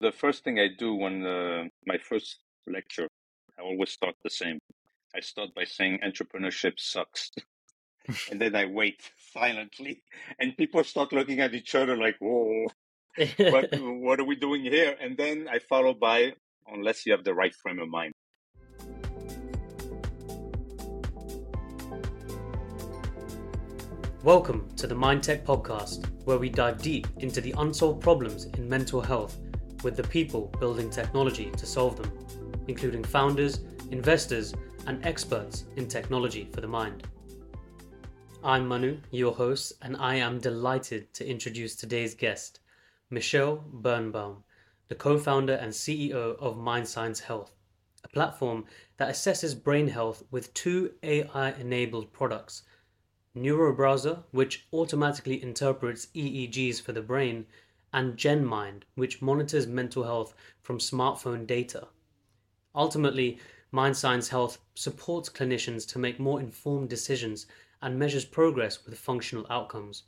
the first thing I do when uh, my first lecture, I always start the same. I start by saying entrepreneurship sucks. and then I wait silently, and people start looking at each other like, whoa, what, what are we doing here? And then I follow by, unless you have the right frame of mind. Welcome to the MindTech podcast, where we dive deep into the unsolved problems in mental health with the people building technology to solve them, including founders, investors, and experts in technology for the mind. I'm Manu, your host, and I am delighted to introduce today's guest, Michel Birnbaum, the co founder and CEO of Mindsigns Health, a platform that assesses brain health with two AI enabled products NeuroBrowser, which automatically interprets EEGs for the brain, and GenMind, which monitors mental health from smartphone data. Ultimately, Mindsigns Health supports clinicians to make more informed decisions and measures progress with functional outcomes.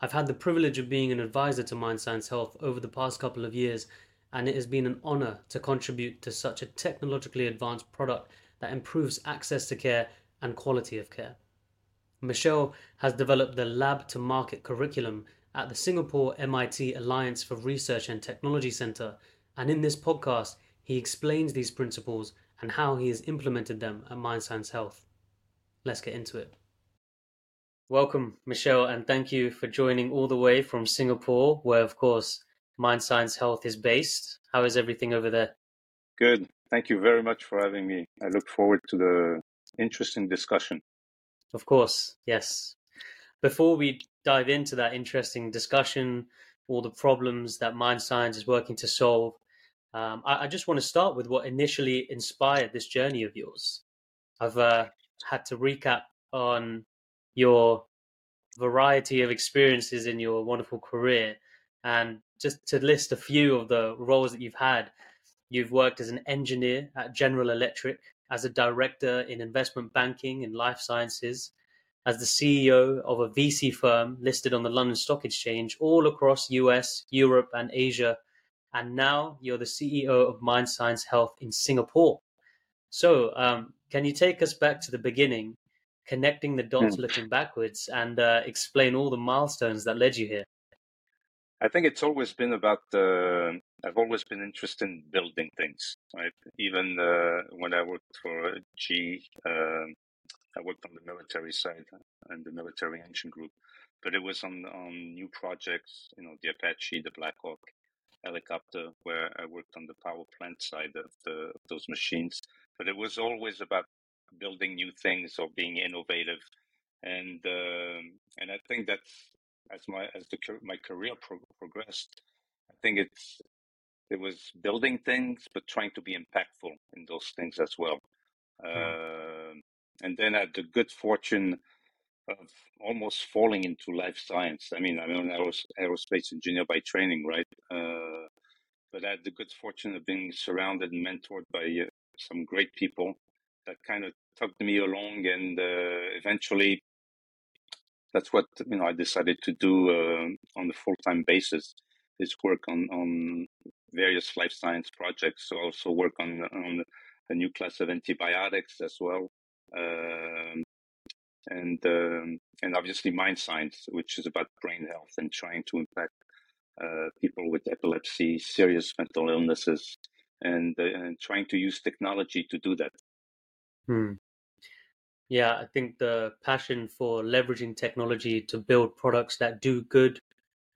I've had the privilege of being an advisor to Mindsigns Health over the past couple of years, and it has been an honor to contribute to such a technologically advanced product that improves access to care and quality of care. Michel has developed the Lab to Market curriculum at the Singapore MIT Alliance for Research and Technology Center, and in this podcast, he explains these principles and how he has implemented them at Mindsigns Health. Let's get into it. Welcome, Michel, and thank you for joining all the way from Singapore, where, of course, Mindsigns Health is based. How is everything over there? Good. Thank you very much for having me. I look forward to the interesting discussion. Of course, yes. Before we dive into that interesting discussion, all the problems that Mindsigns is working to solve, um, I, I, just want to start with what initially inspired this journey of yours. I've uh, had to recap on your variety of experiences in your wonderful career, and just to list a few of the roles that you've had. You've worked as an engineer at General Electric, as a director in investment banking and life sciences, as the CEO of a VC firm listed on the London Stock Exchange all across US, Europe, and Asia. And now you're the CEO of Mindsigns Health in Singapore. So, um, can you take us back to the beginning, connecting the dots, hmm. looking backwards, and uh, explain all the milestones that led you here? I think it's always been about. Uh, I've always been interested in building things. Right, even uh, when I worked for G, um, I worked on the military side and the military engine group, but it was on on new projects. You know, the Apache, the Black Hawk helicopter, where I worked on the power plant side of, the, of those machines. But it was always about building new things or being innovative, and um, and I think that's as my as the my career pro- progressed, I think it's it was building things, but trying to be impactful in those things as well. Mm. Uh, and then I had the good fortune of almost falling into life science. I mean, I'm an aerospace engineer by training, right? Uh, but I had the good fortune of being surrounded and mentored by uh, some great people that kind of tugged me along, and uh, eventually, that's what you know I decided to do uh, on a full time basis. Is work on on various life science projects. So also work on on a new class of antibiotics as well. Um, and um, and obviously Mindsigns, which is about brain health and trying to impact uh, people with epilepsy, serious mental illnesses, and uh, and trying to use technology to do that. Hmm. Yeah, I think the passion for leveraging technology to build products that do good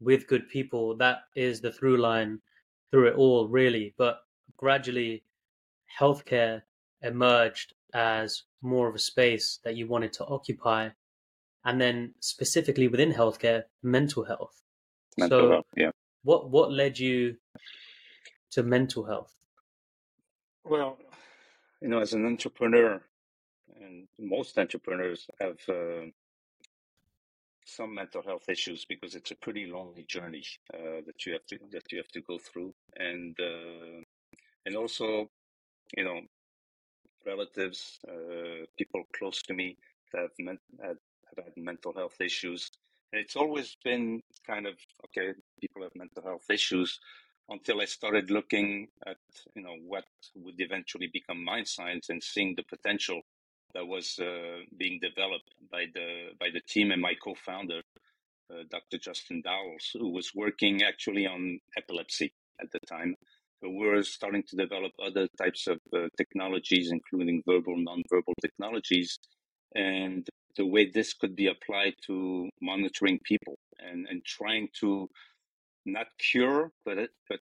with good people that is the through line through it all, really. But gradually, healthcare emerged as more of a space that you wanted to occupy. And then specifically within healthcare, mental health. Mental so health, yeah. What what led you to mental health? Well, you know, as an entrepreneur, and most entrepreneurs have uh, some mental health issues because it's a pretty lonely journey uh, that you have to that you have to go through, and uh, and also, you know, relatives, uh, people close to me that have, men- have, have had mental health issues. And it's always been kind of okay, people have mental health issues, until I started looking at you know what would eventually become Mindsigns and seeing the potential that was uh, being developed by the by the team and my co-founder, uh, Dr. Justin Dauwels, who was working actually on epilepsy at the time. Were starting to develop other types of uh, technologies, including verbal, non-verbal technologies, and the way this could be applied to monitoring people and, and trying to not cure, but but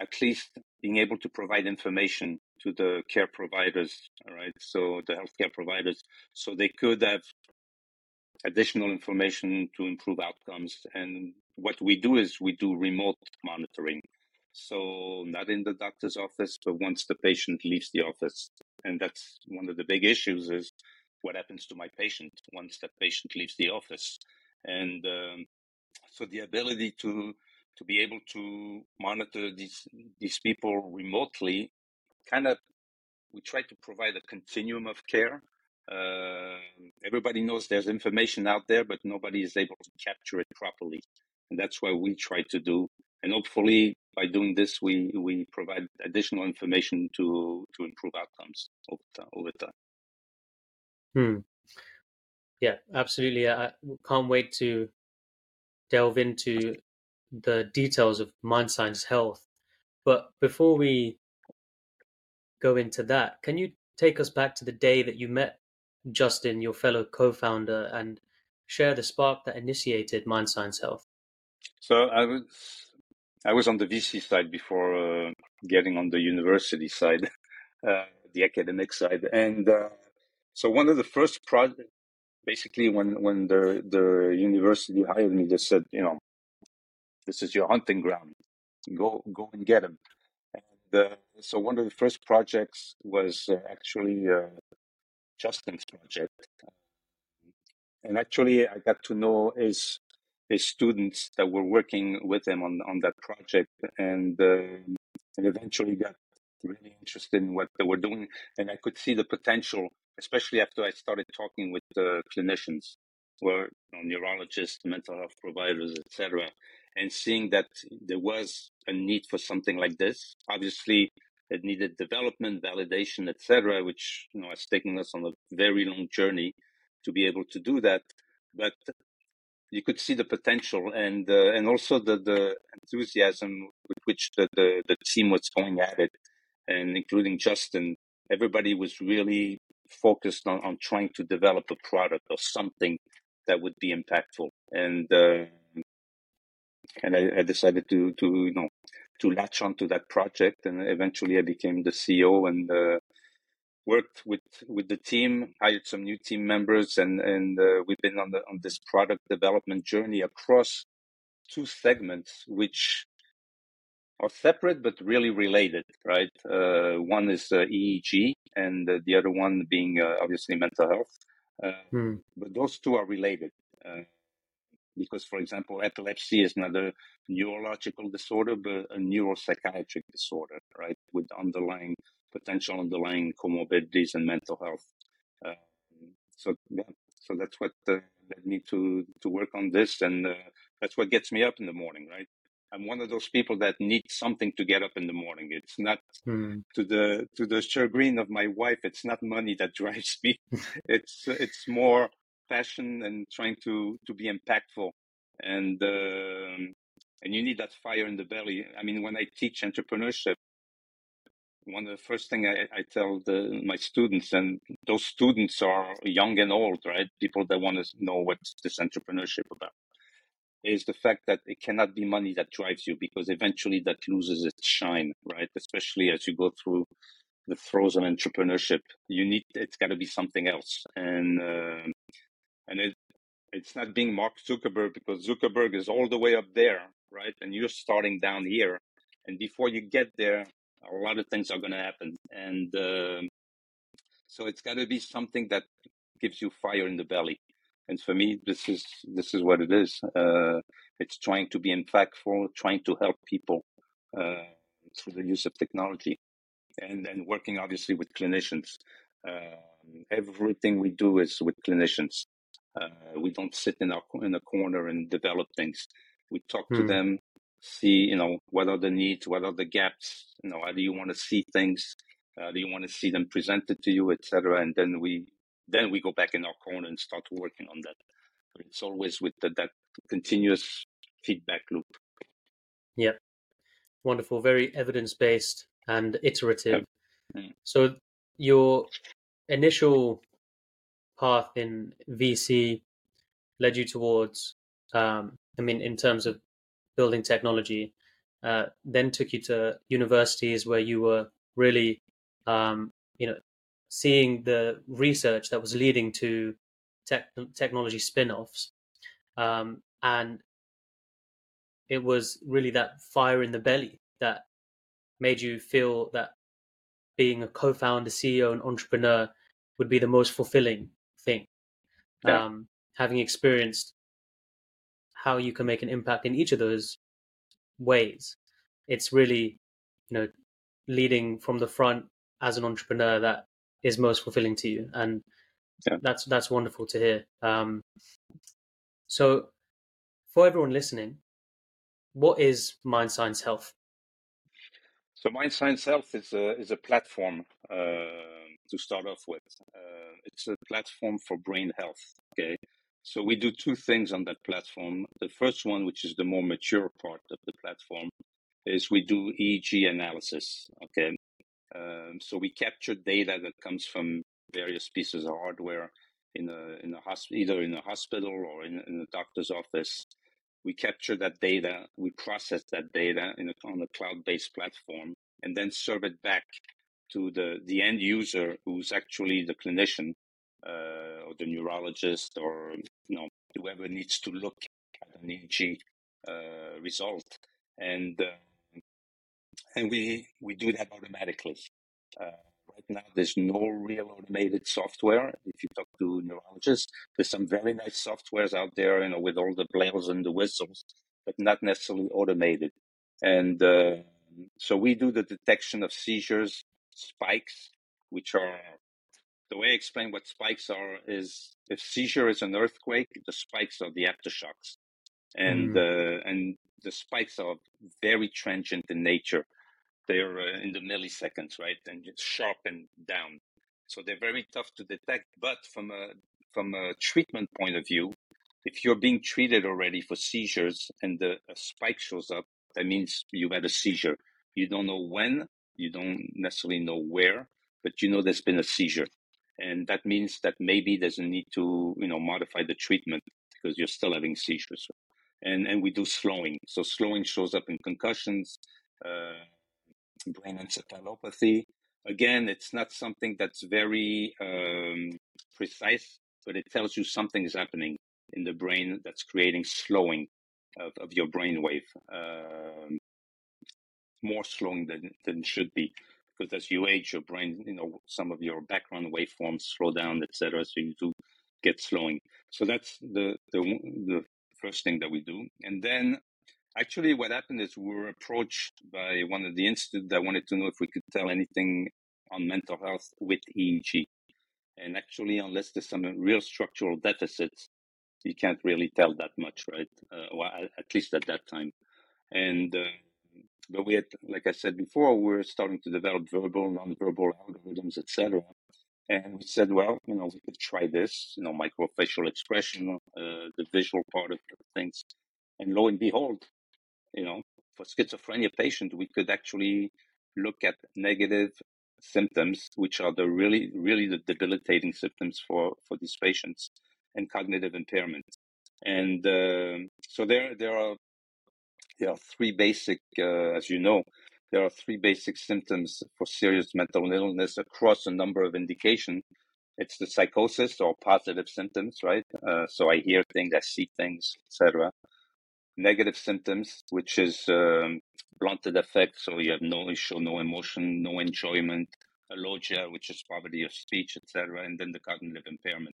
at least being able to provide information to the care providers, all right? So the healthcare providers, so they could have additional information to improve outcomes. And what we do is we do remote monitoring. So not in the doctor's office, but once the patient leaves the office. And that's one of the big issues is what happens to my patient once that patient leaves the office. And um, so the ability to to be able to monitor these these people remotely kind of we try to provide a continuum of care uh, everybody knows there's information out there but nobody is able to capture it properly and that's what we try to do and hopefully by doing this we we provide additional information to to improve outcomes over time, over time. Hmm. Yeah, absolutely. I can't wait to delve into the details of Mindsigns health. But before we go into that, can you take us back to the day that you met Justin, your fellow co-founder, and share the spark that initiated Mindsigns Health? So I was I was on the VC side before uh, getting on the university side, uh, the academic side, and uh, so one of the first projects, basically, when when the the university hired me, they said, you know, this is your hunting ground. Go go and get them. And uh, so one of the first projects was uh, actually uh, Justin's project, and actually I got to know his his students that were working with him on on that project, and uh, and eventually got really interested in what they were doing, and I could see the potential, especially after I started talking with uh, clinicians, were you know, neurologists, mental health providers, etc and seeing that there was a need for something like this. Obviously, it needed development, validation, etc., which you know has taken us on a very long journey to be able to do that. But you could see the potential and uh, and also the the enthusiasm with which the, the the team was going at it, and including Justin. Everybody was really focused on, on trying to develop a product or something that would be impactful. And uh, and I, I, decided to to you know to latch onto that project, and eventually I became the CEO and uh, worked with with the team, hired some new team members, and and uh, we've been on the on this product development journey across two segments, which are separate but really related, right? Uh, one is uh, EEG, and the other one being uh, obviously mental health. Hmm. But those two are related because, for example, epilepsy is not a neurological disorder, but a neuropsychiatric disorder, right, with underlying potential underlying comorbidities and mental health. Uh, so, yeah, so that's what uh, led me to to work on this, and uh, that's what gets me up in the morning, right? I'm one of those people that need something to get up in the morning. It's not hmm. to the to the chagrin of my wife. It's not money that drives me. it's it's more passion and trying to to be impactful and um, and you need that fire in the belly i mean when i teach entrepreneurship one of the first thing I, I tell the, my students, and those students are young and old, right? People that want to know what's this entrepreneurship about, is the fact that it cannot be money that drives you because eventually that loses its shine, right? Especially as you go through the throes of entrepreneurship, you need it's got to be something else, and uh, and it, it's not being Mark Zuckerberg because Zuckerberg is all the way up there, right? And you're starting down here. And before you get there, a lot of things are going to happen. And uh, so it's got to be something that gives you fire in the belly. And for me, this is this is what it is. Uh, it's trying to be impactful, trying to help people uh, through the use of technology, and and working obviously with clinicians. Um, everything we do is with clinicians. Uh, we don't sit in our in a corner and develop things. We talk to hmm. them see, you know, what are the needs, what are the gaps, you know, how do you want to see things, uh, do you want to see them presented to you, etc. And then we then we go back in our corner and start working on that. But it's always with the, that continuous feedback loop. Yep, wonderful, very evidence based and iterative. Yep. Mm. So your initial path in VC led you towards, um, I mean, in terms of building technology, uh, then took you to universities where you were really, um, you know, seeing the research that was leading to tech, technology spin-offs, um, and it was really that fire in the belly that made you feel that being a co-founder, CEO, and entrepreneur would be the most fulfilling thing. Yeah. Um, having experienced how you can make an impact in each of those ways, it's really, you know, leading from the front as an entrepreneur that is most fulfilling to you, and yeah. that's that's wonderful to hear. Um, so, for everyone listening, what is Mindsigns Health? So, Mindsigns Health is a is a platform. Uh, to start off with. Uh, it's a platform for brain health. Okay. So we do two things on that platform. The first one, which is the more mature part of the platform, is we do EEG analysis. Okay. Um, so we capture data that comes from various pieces of hardware in a in a hospital, either in a hospital or in, in a doctor's office. We capture that data, we process that data in a, on a cloud-based platform, and then serve it back to the, the end user who's actually the clinician uh, or the neurologist or you know whoever needs to look at an EEG uh, result, and uh, and we we do that automatically. Uh, right now, there's no real automated software. If you talk to neurologists, there's some very nice softwares out there, you know, with all the bells and the whistles, but not necessarily automated. And uh, so we do the detection of seizures spikes, which are the way I explain what spikes are is if seizure is an earthquake, the spikes are the aftershocks, and mm. uh, and the spikes are very transient in nature. They're uh, in the milliseconds, right, and it's sharp and down. So they're very tough to detect. But from a from a treatment point of view, if you're being treated already for seizures and the, a spike shows up, that means you had a seizure. You don't know when, you don't necessarily know where, but you know there's been a seizure. And that means that maybe there's a need to, you know, modify the treatment because you're still having seizures. And, and we do slowing. So slowing shows up in concussions, uh, brain encephalopathy. Again, it's not something that's very um, precise, but it tells you something is happening in the brain that's creating slowing of, of your brain wave. Um, more slowing than, than should be because as you age your brain you know some of your background waveforms slow down etc so you do get slowing. So that's the, the the first thing that we do. And then actually what happened is we were approached by one of the institutes that wanted to know if we could tell anything on mental health with eeg and actually unless there's some real structural deficits you can't really tell that much right? Uh, well, at least at that time. And uh, but we had, like I said before, we are starting to develop verbal, non-verbal algorithms, etc. And we said, well, you know, we could try this, you know, microfacial expression, uh, the visual part of things. And lo and behold, you know, for schizophrenia patient, we could actually look at negative symptoms, which are the really, really the debilitating symptoms for, for these patients and cognitive impairment. And uh, so there, there are there are three basic, uh, as you know, there are three basic symptoms for serious mental illness across a number of indications. It's the psychosis or positive symptoms, right? Uh, so I hear things, I see things, etc. Negative symptoms, which is um, blunted affect, so you have no, issue, no emotion, no enjoyment. Alogia, which is poverty of speech, etc. And then the cognitive impairment.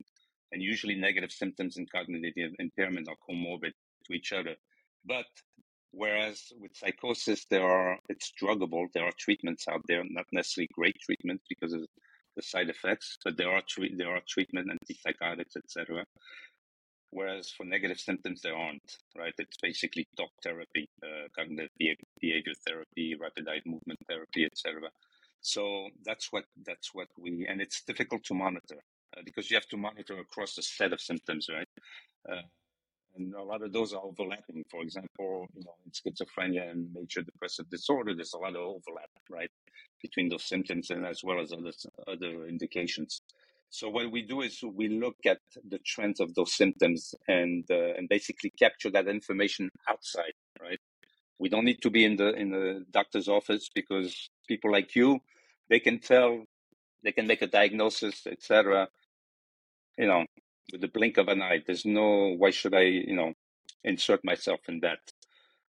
And usually, negative symptoms and cognitive impairment are comorbid to each other. But Whereas with psychosis, there are it's druggable. There are treatments out there, not necessarily great treatments because of the side effects, but there are tre- there are treatment antipsychotics, etc. Whereas for negative symptoms, there aren't, right? It's basically talk therapy, uh, cognitive behavior therapy, rapid eye movement therapy, etc. So that's what that's what we, and it's difficult to monitor uh, because you have to monitor across a set of symptoms, right? Uh, and a lot of those are overlapping. For example, you know, in schizophrenia and major depressive disorder, there's a lot of overlap, right, between those symptoms and as well as other other indications. So what we do is we look at the trends of those symptoms and uh, and basically capture that information outside, right? We don't need to be in the in the doctor's office because people like you, they can tell, they can make a diagnosis, etc. You know, with the blink of an eye. There's no why should I, you know, insert myself in that.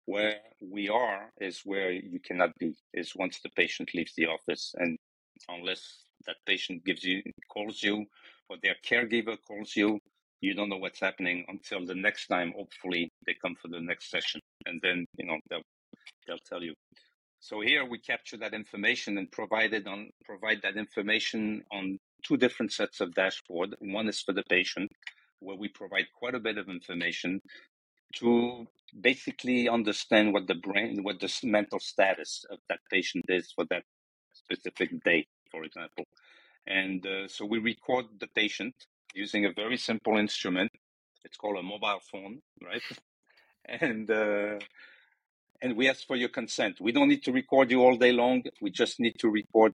Where we are is where you cannot be. Is once the patient leaves the office, and unless that patient gives you calls you or their caregiver calls you you don't know what's happening until the next time hopefully they come for the next session and then you know they'll they'll tell you so here we capture that information and provide it on provide that information on two different sets of dashboard one is for the patient where we provide quite a bit of information to basically understand what the brain what the mental status of that patient is for that specific day for example. And uh, so we record the patient using a very simple instrument. It's called a mobile phone, right? and uh, and we ask for your consent. We don't need to record you all day long. We just need to record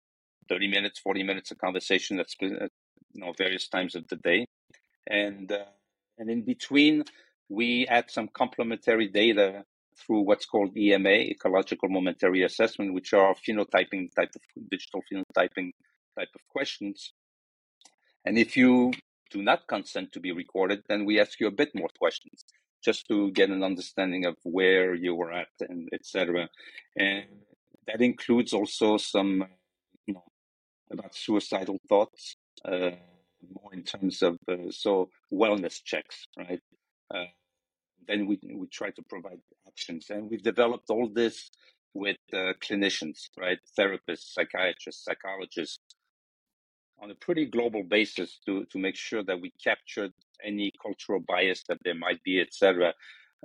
30 minutes, 40 minutes of conversation at you know, various times of the day. And, uh, and in between, we add some complementary data through what's called EMA, ecological momentary assessment, which are phenotyping type of digital phenotyping type of questions. And if you do not consent to be recorded, then we ask you a bit more questions just to get an understanding of where you were at and etc. And that includes also some, about suicidal thoughts, uh, more in terms of uh, so wellness checks, right? Uh, then we we try to provide actions, and we've developed all this with uh, clinicians, right, therapists, psychiatrists, psychologists, on a pretty global basis to to make sure that we captured any cultural bias that there might be, etc.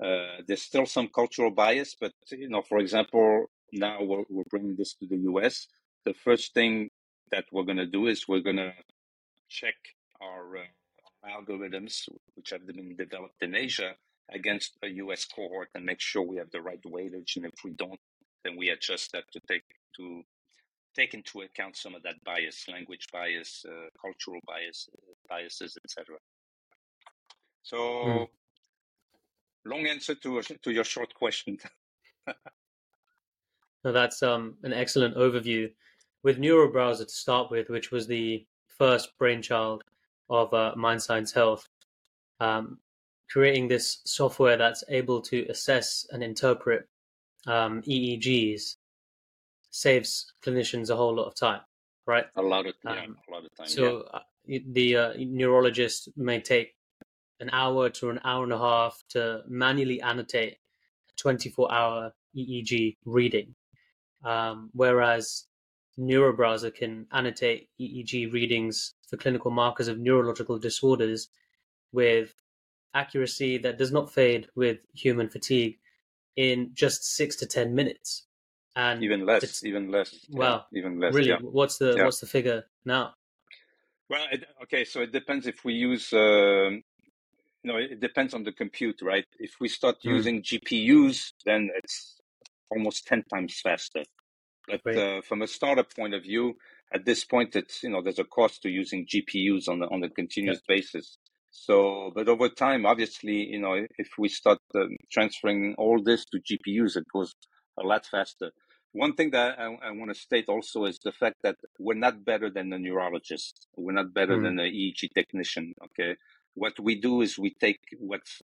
Uh, there's still some cultural bias, but you know, for example, now we're, we're bringing this to the U.S. The first thing that we're going to do is we're going to check our uh, algorithms, which have been developed in Asia, against a US cohort and make sure we have the right weightage. And if we don't, then we adjust that to take to take into account some of that bias, language bias, uh, cultural bias, uh, biases, etc. So, mm. long answer to to your short question. no, that's um, an excellent overview. With NeuroBrowser to start with, which was the first brainchild of uh, Mindsigns Health, um, creating this software that's able to assess and interpret um, EEGs saves clinicians a whole lot of time, right? A lot of yeah, um, a lot of time. So yeah. uh, the uh, neurologist may take an hour to an hour and a half to manually annotate a 24 hour EEG reading, um, whereas NeuroBrowser can annotate EEG readings for clinical markers of neurological disorders with accuracy that does not fade with human fatigue in just six to ten minutes. And even less, even less. Well, yeah, even less. Really, yeah. what's the yeah. what's the figure now? Well, it, okay, so it depends if we use. Uh, you know, it depends on the compute, right? If we start mm. using GPUs, then it's almost ten times faster. But uh, from a startup point of view, at this point, it's you know there's a cost to using GPUs on the, on a continuous yeah. basis. So, but over time, obviously, you know, if we start um, transferring all this to GPUs, it goes a lot faster. One thing that I, I want to state also is the fact that we're not better than the neurologist. We're not better mm. than the EEG technician. Okay. What we do is we take what's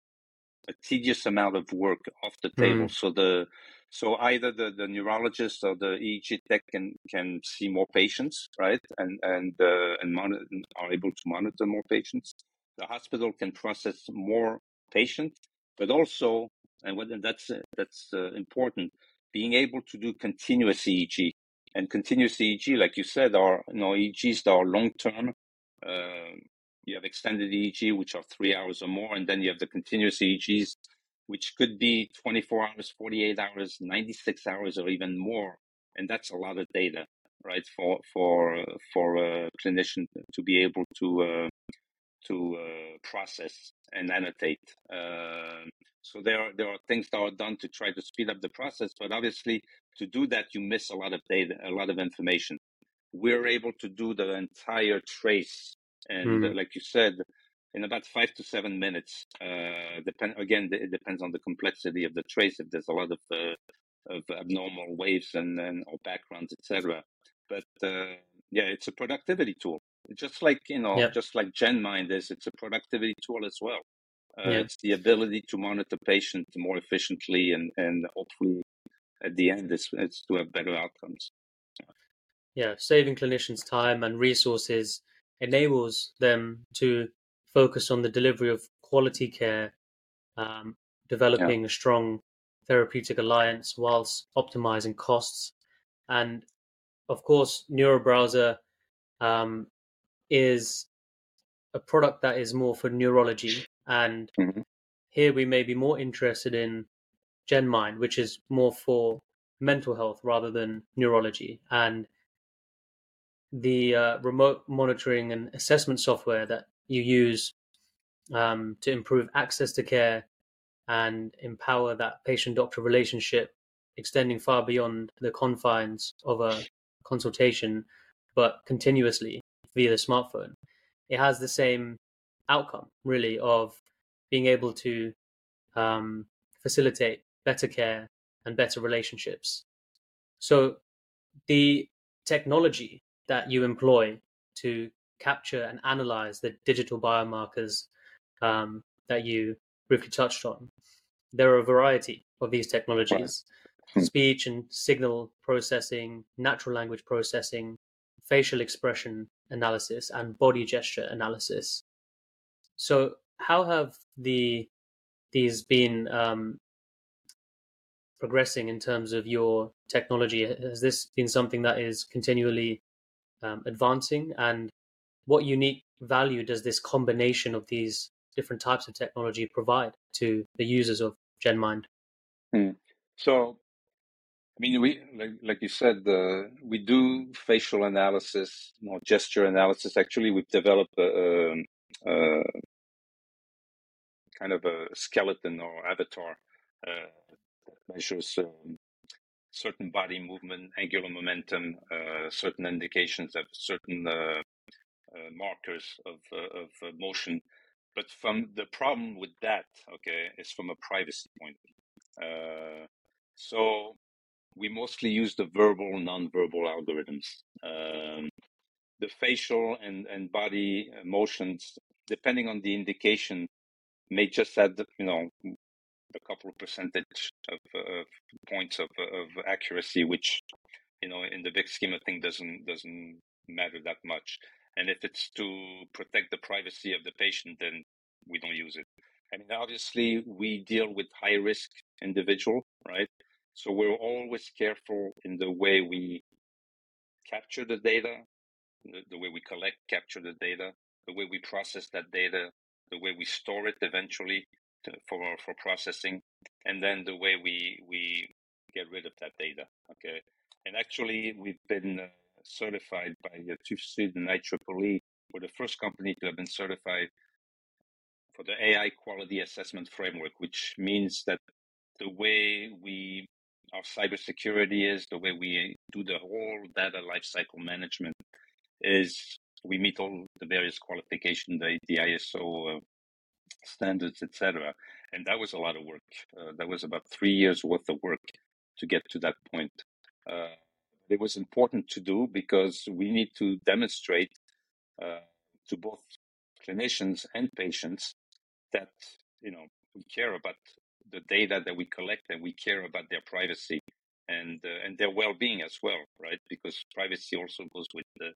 a tedious amount of work off the table. Mm. So the, so either the, the neurologist or the EEG tech can, can see more patients, right? And, and, uh, and monitor, are able to monitor more patients the hospital can process more patients, but also, and that's that's uh, important, being able to do continuous EEG and continuous EEG, like you said, are you know EEGs that are long term. Uh, you have extended EEG, which are three hours or more, and then you have the continuous EEGs, which could be 24 hours, 48 hours, 96 hours, or even more. And that's a lot of data, right? For for for a clinician to be able to uh, to uh, process and annotate. Uh, so there are there are things that are done to try to speed up the process, but obviously to do that you miss a lot of data, a lot of information. We're able to do the entire trace, and mm. like you said, in about five to seven minutes. Uh, depend again, it depends on the complexity of the trace. If there's a lot of uh, of abnormal waves and, and or backgrounds, etc. But uh, yeah, it's a productivity tool. Just like you know, yep. just like GenMind is, it's a productivity tool as well. Uh. It's the ability to monitor patients more efficiently and and hopefully at the end it's, it's to have better outcomes. Yeah, saving clinicians time and resources enables them to focus on the delivery of quality care, um, developing yeah. a strong therapeutic alliance whilst optimizing costs. And of course, NeuroBrowser um, is a product that is more for neurology. And mm-hmm. here we may be more interested in GenMind, which is more for mental health rather than neurology. And the uh, remote monitoring and assessment software that you use um, to improve access to care and empower that patient doctor relationship, extending far beyond the confines of a consultation, but continuously via the smartphone. It has the same outcome, really, of being able to um, facilitate better care and better relationships. So, the technology that you employ to capture and analyze the digital biomarkers um, that you briefly touched on. There are a variety of these technologies. Hmm. speech and signal processing, natural language processing, facial expression analysis, and body gesture analysis. So, how have the these been um, progressing in terms of your technology? Has this been something that is continually um, advancing? And what unique value does this combination of these different types of technology provide to the users of GenMind? Hmm. So, I mean, we like, like you said, uh, we do facial analysis, you know, gesture analysis. Actually, we've developed a, a, a kind of a skeleton or avatar uh, measures um, certain body movement, angular momentum, uh, certain indications of certain uh, uh, markers of of motion but from the problem with that, okay, is from a privacy point of view. Uh, so we mostly use the verbal, non-verbal algorithms. Um, the facial and, and body motions, depending on the indication, may just add, you know, a couple of percentage of, of points of, of accuracy, which, you know, in the big scheme of things doesn't doesn't matter that much. And if it's to protect the privacy of the patient, then we don't use it. I mean, obviously, we deal with high risk individual, right? So we're always careful in the way we capture the data, the, the way we collect, capture the data, the way we process that data, the way we store it eventually for for processing, and then the way we we get rid of that data. Okay, and actually, we've been uh, certified by the TÜV and IEEE. We're the first company to have been certified for the AI quality assessment framework, which means that the way we our cybersecurity is, the way we do the whole data lifecycle management is we meet all the various qualifications, the, the ISO uh, standards, etc. And that was a lot of work. Uh, that was about three years worth of work to get to that point. Uh, it was important to do because we need to demonstrate uh, to both clinicians and patients that you know we care about the data that we collect and we care about their privacy and uh, and their well-being as well right because privacy also goes with the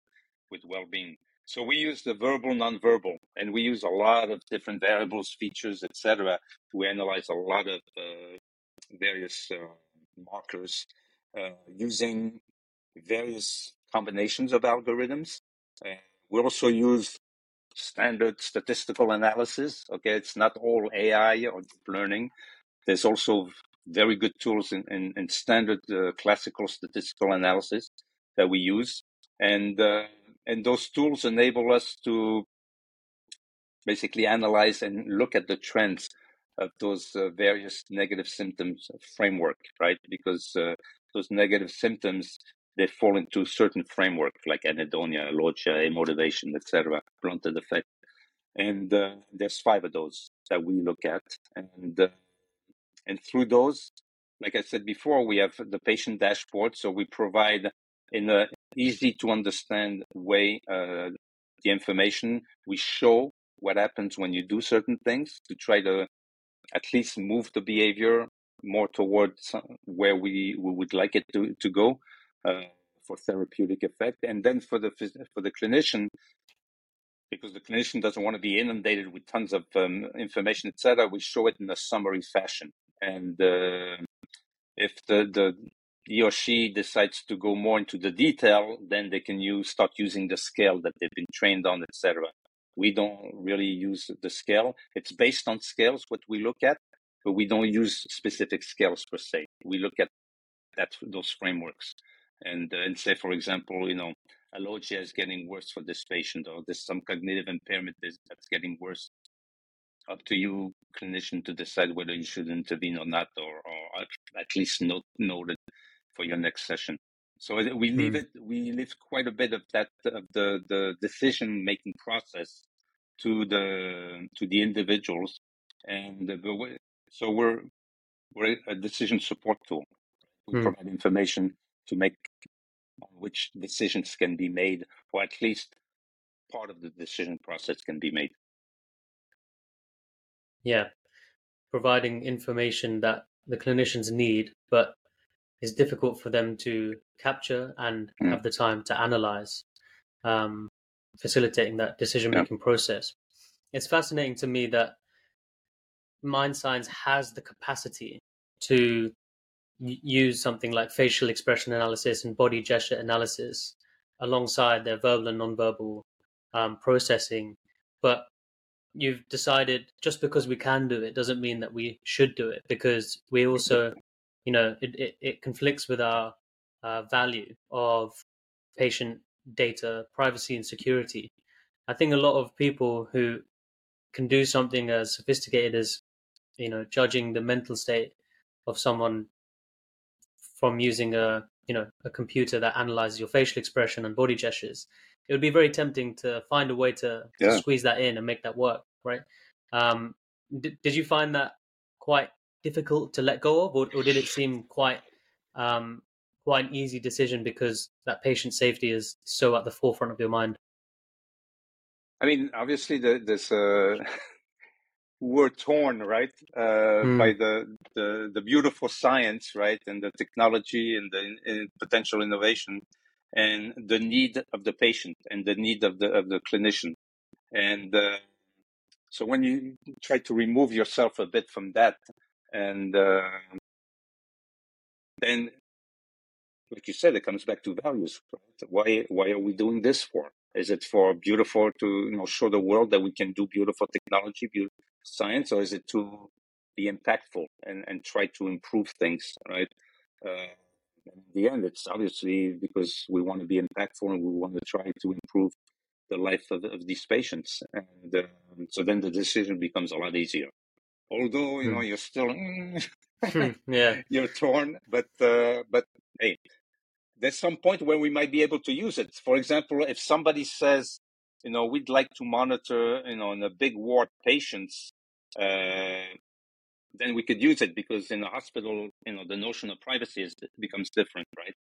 with well-being so we use the verbal non-verbal and we use a lot of different variables features etc to analyze a lot of uh, various uh, markers uh, using various combinations of algorithms we also use standard statistical analysis. Okay, it's not all AI or deep learning. There's also very good tools in, in, in standard uh, classical statistical analysis that we use, and uh, and those tools enable us to basically analyze and look at the trends of those uh, various negative symptoms framework, right? Because uh, those negative symptoms they fall into certain framework like anhedonia, alogia, amotivation, etc., blunted affect, and uh, there's five of those that we look at, and uh, and through those, like I said before, we have the patient dashboard, so we provide in a easy to understand way uh, the information. We show what happens when you do certain things to try to at least move the behavior more towards where we, we would like it to, to go uh, for therapeutic effect. And then for the for the clinician, because the clinician doesn't want to be inundated with tons of um, information, etc., we show it in a summary fashion. And uh, if the, the he or she decides to go more into the detail, then they can use start using the scale that they've been trained on, etc. We don't really use the scale. It's based on scales what we look at, but we don't use specific scales per se. We look at that those frameworks and uh, and say, for example, you know, alogia is getting worse for this patient, or there's some cognitive impairment that's getting worse. Up to you, clinician, to decide whether you should intervene or not, or, or at least note it for your next session. So we leave mm. it. We leave quite a bit of that of the the decision making process to the to the individuals, and the, so we're we're a decision support tool. We mm. provide information to make which decisions can be made, or at least part of the decision process can be made. Yeah, providing information that the clinicians need, but is difficult for them to capture and mm. have the time to analyze, um, facilitating that decision making yeah. process. It's fascinating to me that Mindsigns has the capacity to use something like facial expression analysis and body gesture analysis alongside their verbal and nonverbal um, processing. But you've decided just because we can do it doesn't mean that we should do it because we also, you know, it, it, it conflicts with our uh, value of patient data privacy and security. I think a lot of people who can do something as sophisticated as, you know, judging the mental state of someone from using a you know a computer that analyzes your facial expression and body gestures it would be very tempting to find a way to, yeah. to squeeze that in and make that work right um, did, did you find that quite difficult to let go of or, or did it seem quite um, quite an easy decision because that patient safety is so at the forefront of your mind i mean obviously the, there's a were torn right uh, mm. by the, the the beautiful science right and the technology and the in, potential innovation and the need of the patient and the need of the of the clinician and uh, so when you try to remove yourself a bit from that and uh, then like you said it comes back to values right? why why are we doing this for is it for beautiful to you know show the world that we can do beautiful technology, beautiful science, or is it to be impactful and, and try to improve things, right? Uh, in the end, it's obviously because we want to be impactful and we want to try to improve the life of, of these patients, and uh, so then the decision becomes a lot easier. Although you know hmm. you're still hmm, yeah you're torn, but uh, but hey, there's some point where we might be able to use it. For example, if somebody says, you know, we'd like to monitor, you know, in a big ward patients, uh, then we could use it because in a hospital, you know, the notion of privacy is, becomes different, right?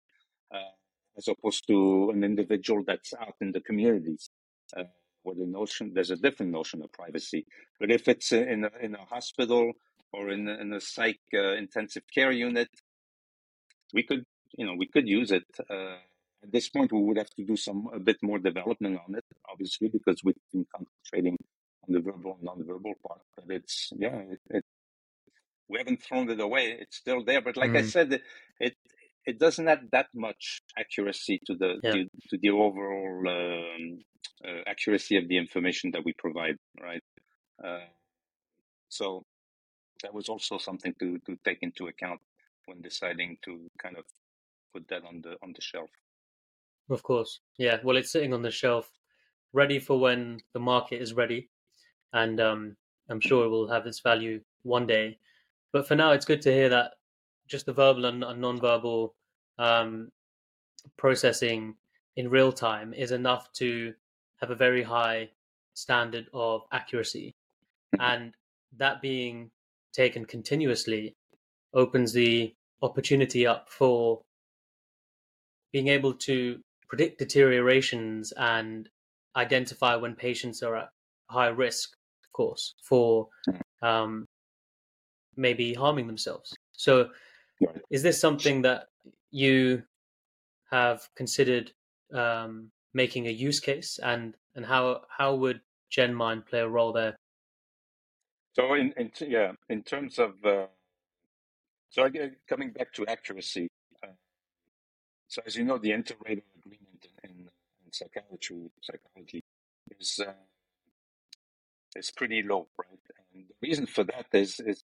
Uh, as opposed to an individual that's out in the communities, uh, where the notion there's a different notion of privacy. But if it's in a, in a hospital or in a, in a psych uh, intensive care unit, we could you know, we could use it. Uh, at this point, we would have to do some a bit more development on it, obviously, because we've been concentrating on the verbal and non-verbal part. But it's yeah, it, it, we haven't thrown it away. It's still there. But like mm. I said, it it doesn't add that much accuracy to the yeah. to, to, the overall um, uh, accuracy of the information that we provide, right? Uh, so that was also something to to take into account when deciding to kind of put that on the on the shelf. Of course, yeah. Well, it's sitting on the shelf, ready for when the market is ready, and um, I'm sure it will have its value one day. But for now, it's good to hear that just the verbal and, non-verbal um, processing in real time is enough to have a very high standard of accuracy, Mm-hmm. and that being taken continuously opens the opportunity up for being able to predict deteriorations and identify when patients are at high risk, of course, for um, maybe harming themselves. So, is this something that you have considered um, making a use case, and and how how would GenMind play a role there? So in, in yeah, in terms of uh, so again, coming back to accuracy. Uh, so as you know, the inter-rater agreement in, in, psychiatry psychology is uh, is pretty low, right? And the reason for that is is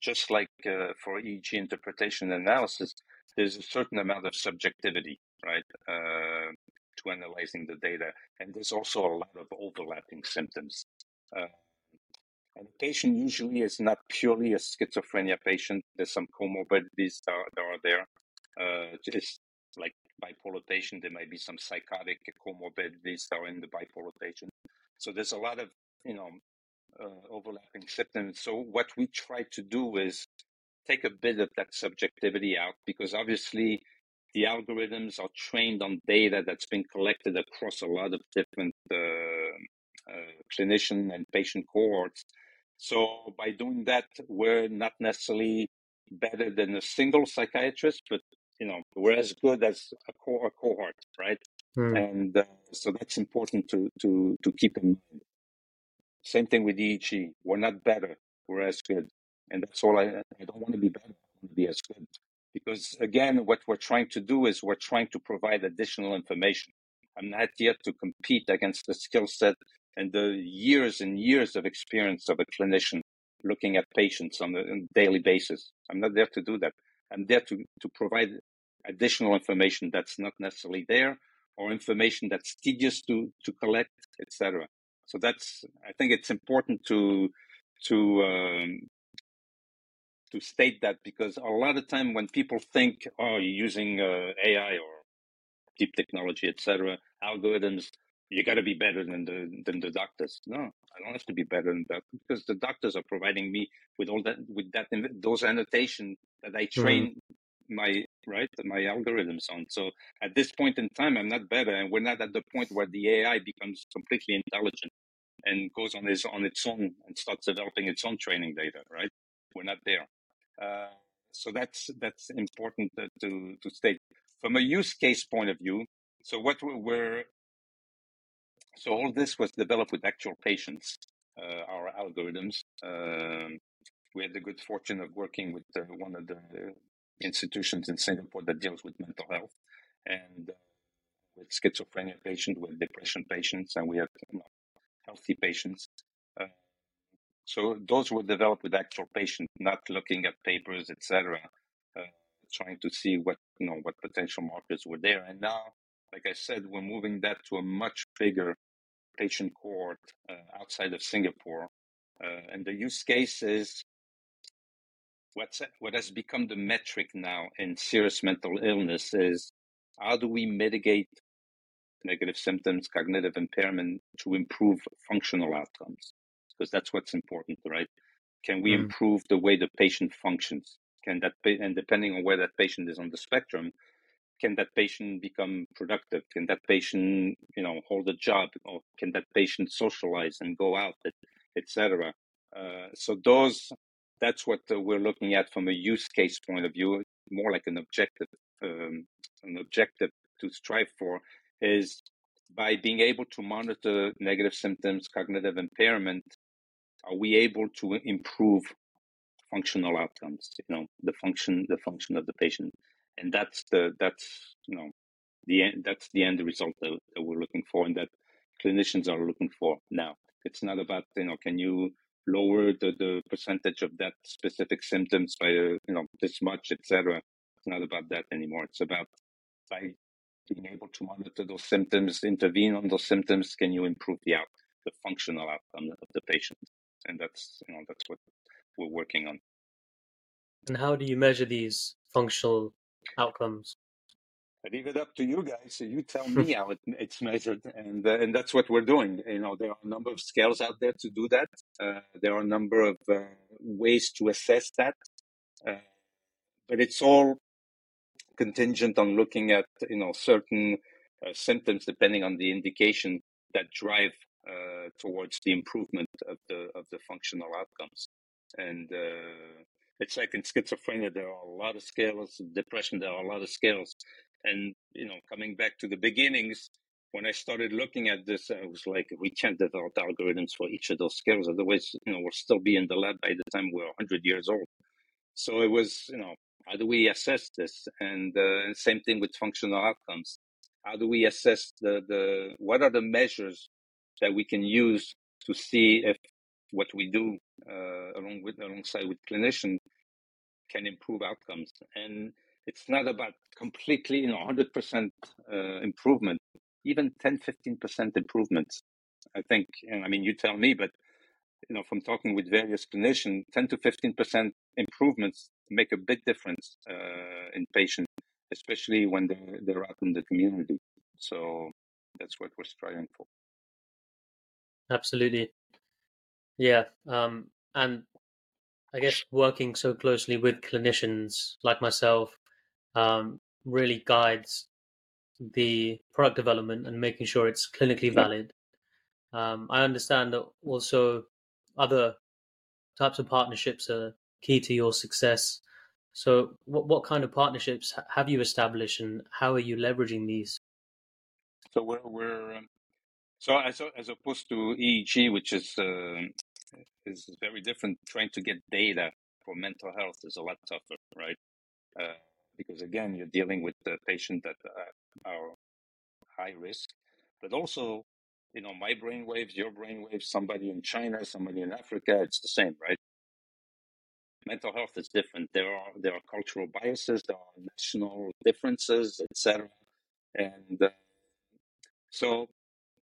just like uh, for EEG interpretation analysis, there's a certain amount of subjectivity, right, uh, analyzing the data, and there's also a lot of overlapping symptoms. Uh, and the patient usually is not purely a schizophrenia patient. There's some comorbidities that are, that are there. Uh, it's like bipolar patient. There might be some psychotic comorbidities that are in the bipolar patient. So there's a lot of you know uh, overlapping symptoms. So what we try to do is take a bit of that subjectivity out because obviously the algorithms are trained on data that's been collected across a lot of different uh, uh, clinician and patient cohorts. So by doing that, we're not necessarily better than a single psychiatrist, but you know we're as good as a, co- a cohort, right? Hmm. And uh, so that's important to to to keep in mind. Same thing with EEG. We're not better. We're as good. And that's all I, I don't want to be better. I want to be as good. Because again, what we're trying to do is we're trying to provide additional information. I'm not here to compete against the skill set and the years and years of experience of a clinician looking at patients on a, on a daily basis. I'm not there to do that. I'm there to, to provide additional information that's not necessarily there or information that's tedious to, to collect, etc. So that's I think it's important to to um, to state that because a lot of time when people think, oh, you're using uh, AI or deep technology, etc., algorithms, you got to be better than the than the doctors. No, I don't have to be better than that because the doctors are providing me with all that with that those annotation that I train mm. my right my algorithms on. So at this point in time, I'm not better, and we're not at the point where the AI becomes completely intelligent and goes on its on its own and starts developing its own training data. Right? We're not there. Uh, so that's that's important to, to state from a use case point of view. So what we're so all this was developed with actual patients, uh, our algorithms. Um, we had the good fortune of working with uh, one of the institutions in Singapore that deals with mental health and uh, with schizophrenia patients, with depression patients, and we have healthy patients. So those were developed with actual patients, not looking at papers, etc., uh, trying to see what you know what potential markers were there. And now, like I said, we're moving that to a much bigger patient cohort uh, outside of Singapore. Uh, and the use case is what's, what has become the metric now in serious mental illness is how do we mitigate negative symptoms, cognitive impairment to improve functional outcomes? Because that's what's important, right? Can we mm. improve the way the patient functions? Can that, and depending on where that patient is on the spectrum, can that patient become productive can that patient you know hold a job or can that patient socialize and go out etc uh, so those that's what uh, we're looking at from a use case point of view more like an objective um, an objective to strive for is by being able to monitor negative symptoms cognitive impairment are we able to improve functional outcomes you know the function the function of the patient and that's the that's you know the end that's the end result that, that we're looking for and that clinicians are looking for now. It's not about you know can you lower the, the percentage of that specific symptoms by uh, you know this much, etc. It's not about that anymore. It's about by being able to monitor those symptoms, intervene on those symptoms, can you improve the out the functional outcome of the patient? And that's you know that's what we're working on. And how do you measure these functional outcomes? I leave it up to you guys. So you tell me how it, it's measured, and uh, and that's what we're doing. You know, there are a number of scales out there to do that. Uh, there are a number of uh, ways to assess that, uh, but it's all contingent on looking at you know certain uh, symptoms depending on the indication that drive towards the improvement of the of the functional outcomes. And it's like in schizophrenia, there are a lot of scales. Depression, there are a lot of scales and, you know, coming back to the beginnings, when I started looking at this, I was like, we can't develop algorithms for each of those scales. Otherwise, you know, we'll still be in the lab by the time we're 100 years old. So it was, you know, how do we assess this? And uh, same thing with functional outcomes. How do we assess the, the, what are the measures that we can use to see if what we do uh, along with, alongside with clinician can improve outcomes? And it's not about completely, you know, 100% uh, improvement, even 10, 15% improvements. I think, and I mean, you tell me, but, you know, from talking with various clinicians, 10 to 15% improvements make a big difference uh, in patients, especially when they're, they're out in the community. So that's what we're striving for. Absolutely. Yeah. Um, and I guess working so closely with clinicians like myself, um, really guides the product development and making sure it's clinically valid. Um, I understand that also other types of partnerships are key to your success. So, what what kind of partnerships have you established, and how are you leveraging these? So we're we're um, so as as opposed to EEG, which is uh, is very different. Trying to get data for mental health is a lot tougher, right? Uh, because again, you're dealing with the patient that uh, are high risk, but also, you know, my brain waves, your brain waves, somebody in China, somebody in Africa, it's the same, right? Mental health is different. There are there are cultural biases, there are national differences, etc. And uh, so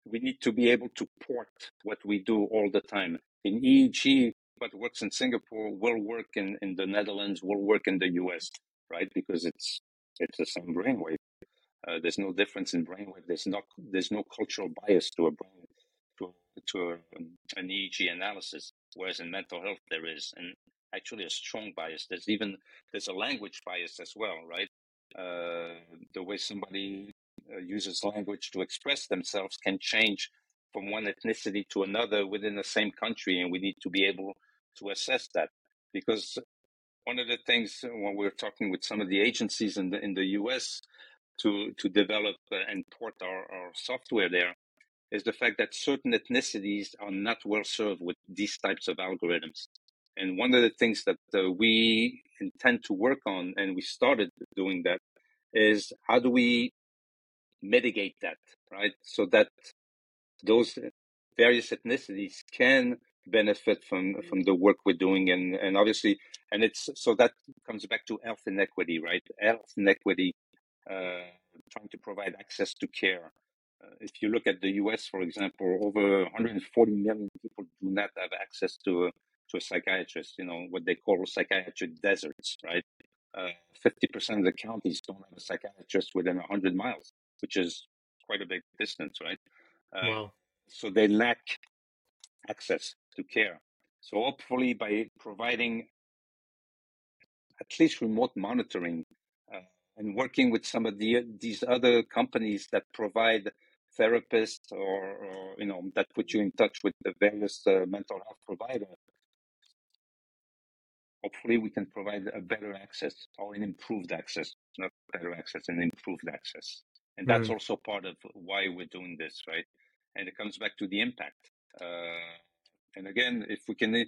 we need to be able to port what we do all the time. In EEG, what works in Singapore will work in, in the Netherlands, will work in the US right? Because it's it's the same brainwave. Uh, there's no difference in brainwave. There's not there's no cultural bias to a brain to to a, an EEG analysis. Whereas in mental health there is, and actually a strong bias. There's even there's a language bias as well, right? Uh, the way somebody uh, uses language to express themselves can change from one ethnicity to another within the same country, and we need to be able to assess that because one of the things when we're talking with some of the agencies in the in the US to to develop and port our, our software there is the fact that certain ethnicities are not well served with these types of algorithms. And one of the things that uh, we intend to work on, and we started doing that, is how do we mitigate that, right? So that those various ethnicities can benefit from from the work we're doing and and obviously and it's so that comes back to health inequity right? Health inequity uh, trying to provide access to care. Uh, if you look at the US for example over 140 million people do not have access to a, to a psychiatrist you know what they call psychiatric deserts right? Uh, 50% of the counties don't have a psychiatrist within 100 miles which is quite a big distance right uh, wow. so they lack access to care. So hopefully by providing at least remote monitoring uh, and working with some of the these other companies that provide therapists or, or you know that put you in touch with the various uh, mental health providers hopefully we can provide a better access or an improved access not better access and improved access and that's mm. also part of why we're doing this right and it comes back to the impact uh, and again, if we can,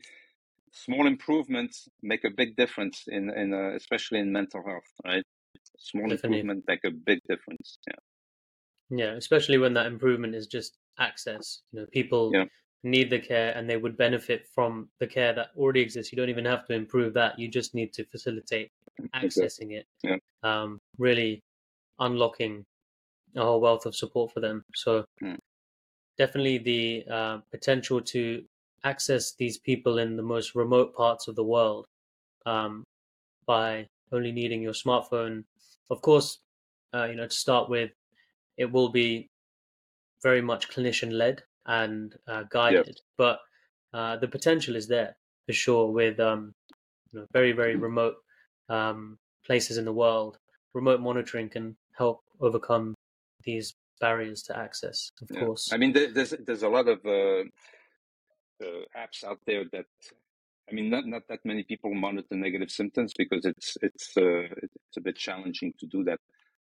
small improvements make a big difference in, in uh, especially in mental health, right? Small Definitely. improvement make a big difference. Yeah. Yeah, especially when that improvement is just access. You know, people Yeah. need the care and they would benefit from the care that already exists. You don't even have to improve that. You just need to facilitate accessing it. Yeah. Um, really unlocking a whole wealth of support for them. So Mm. definitely the uh, potential to access these people in the most remote parts of the world um, by only needing your smartphone. Of course, uh, you know, to start with, it will be very much clinician led and uh, guided, but uh, the potential is there for sure with um, you know, very, very remote um, places in the world. Remote monitoring can help overcome these barriers to access, of Yeah. course. I mean, there's there's a lot of uh, uh, apps out there that, I mean, not not that many people monitor negative symptoms because it's it's uh, it's a bit challenging to do that.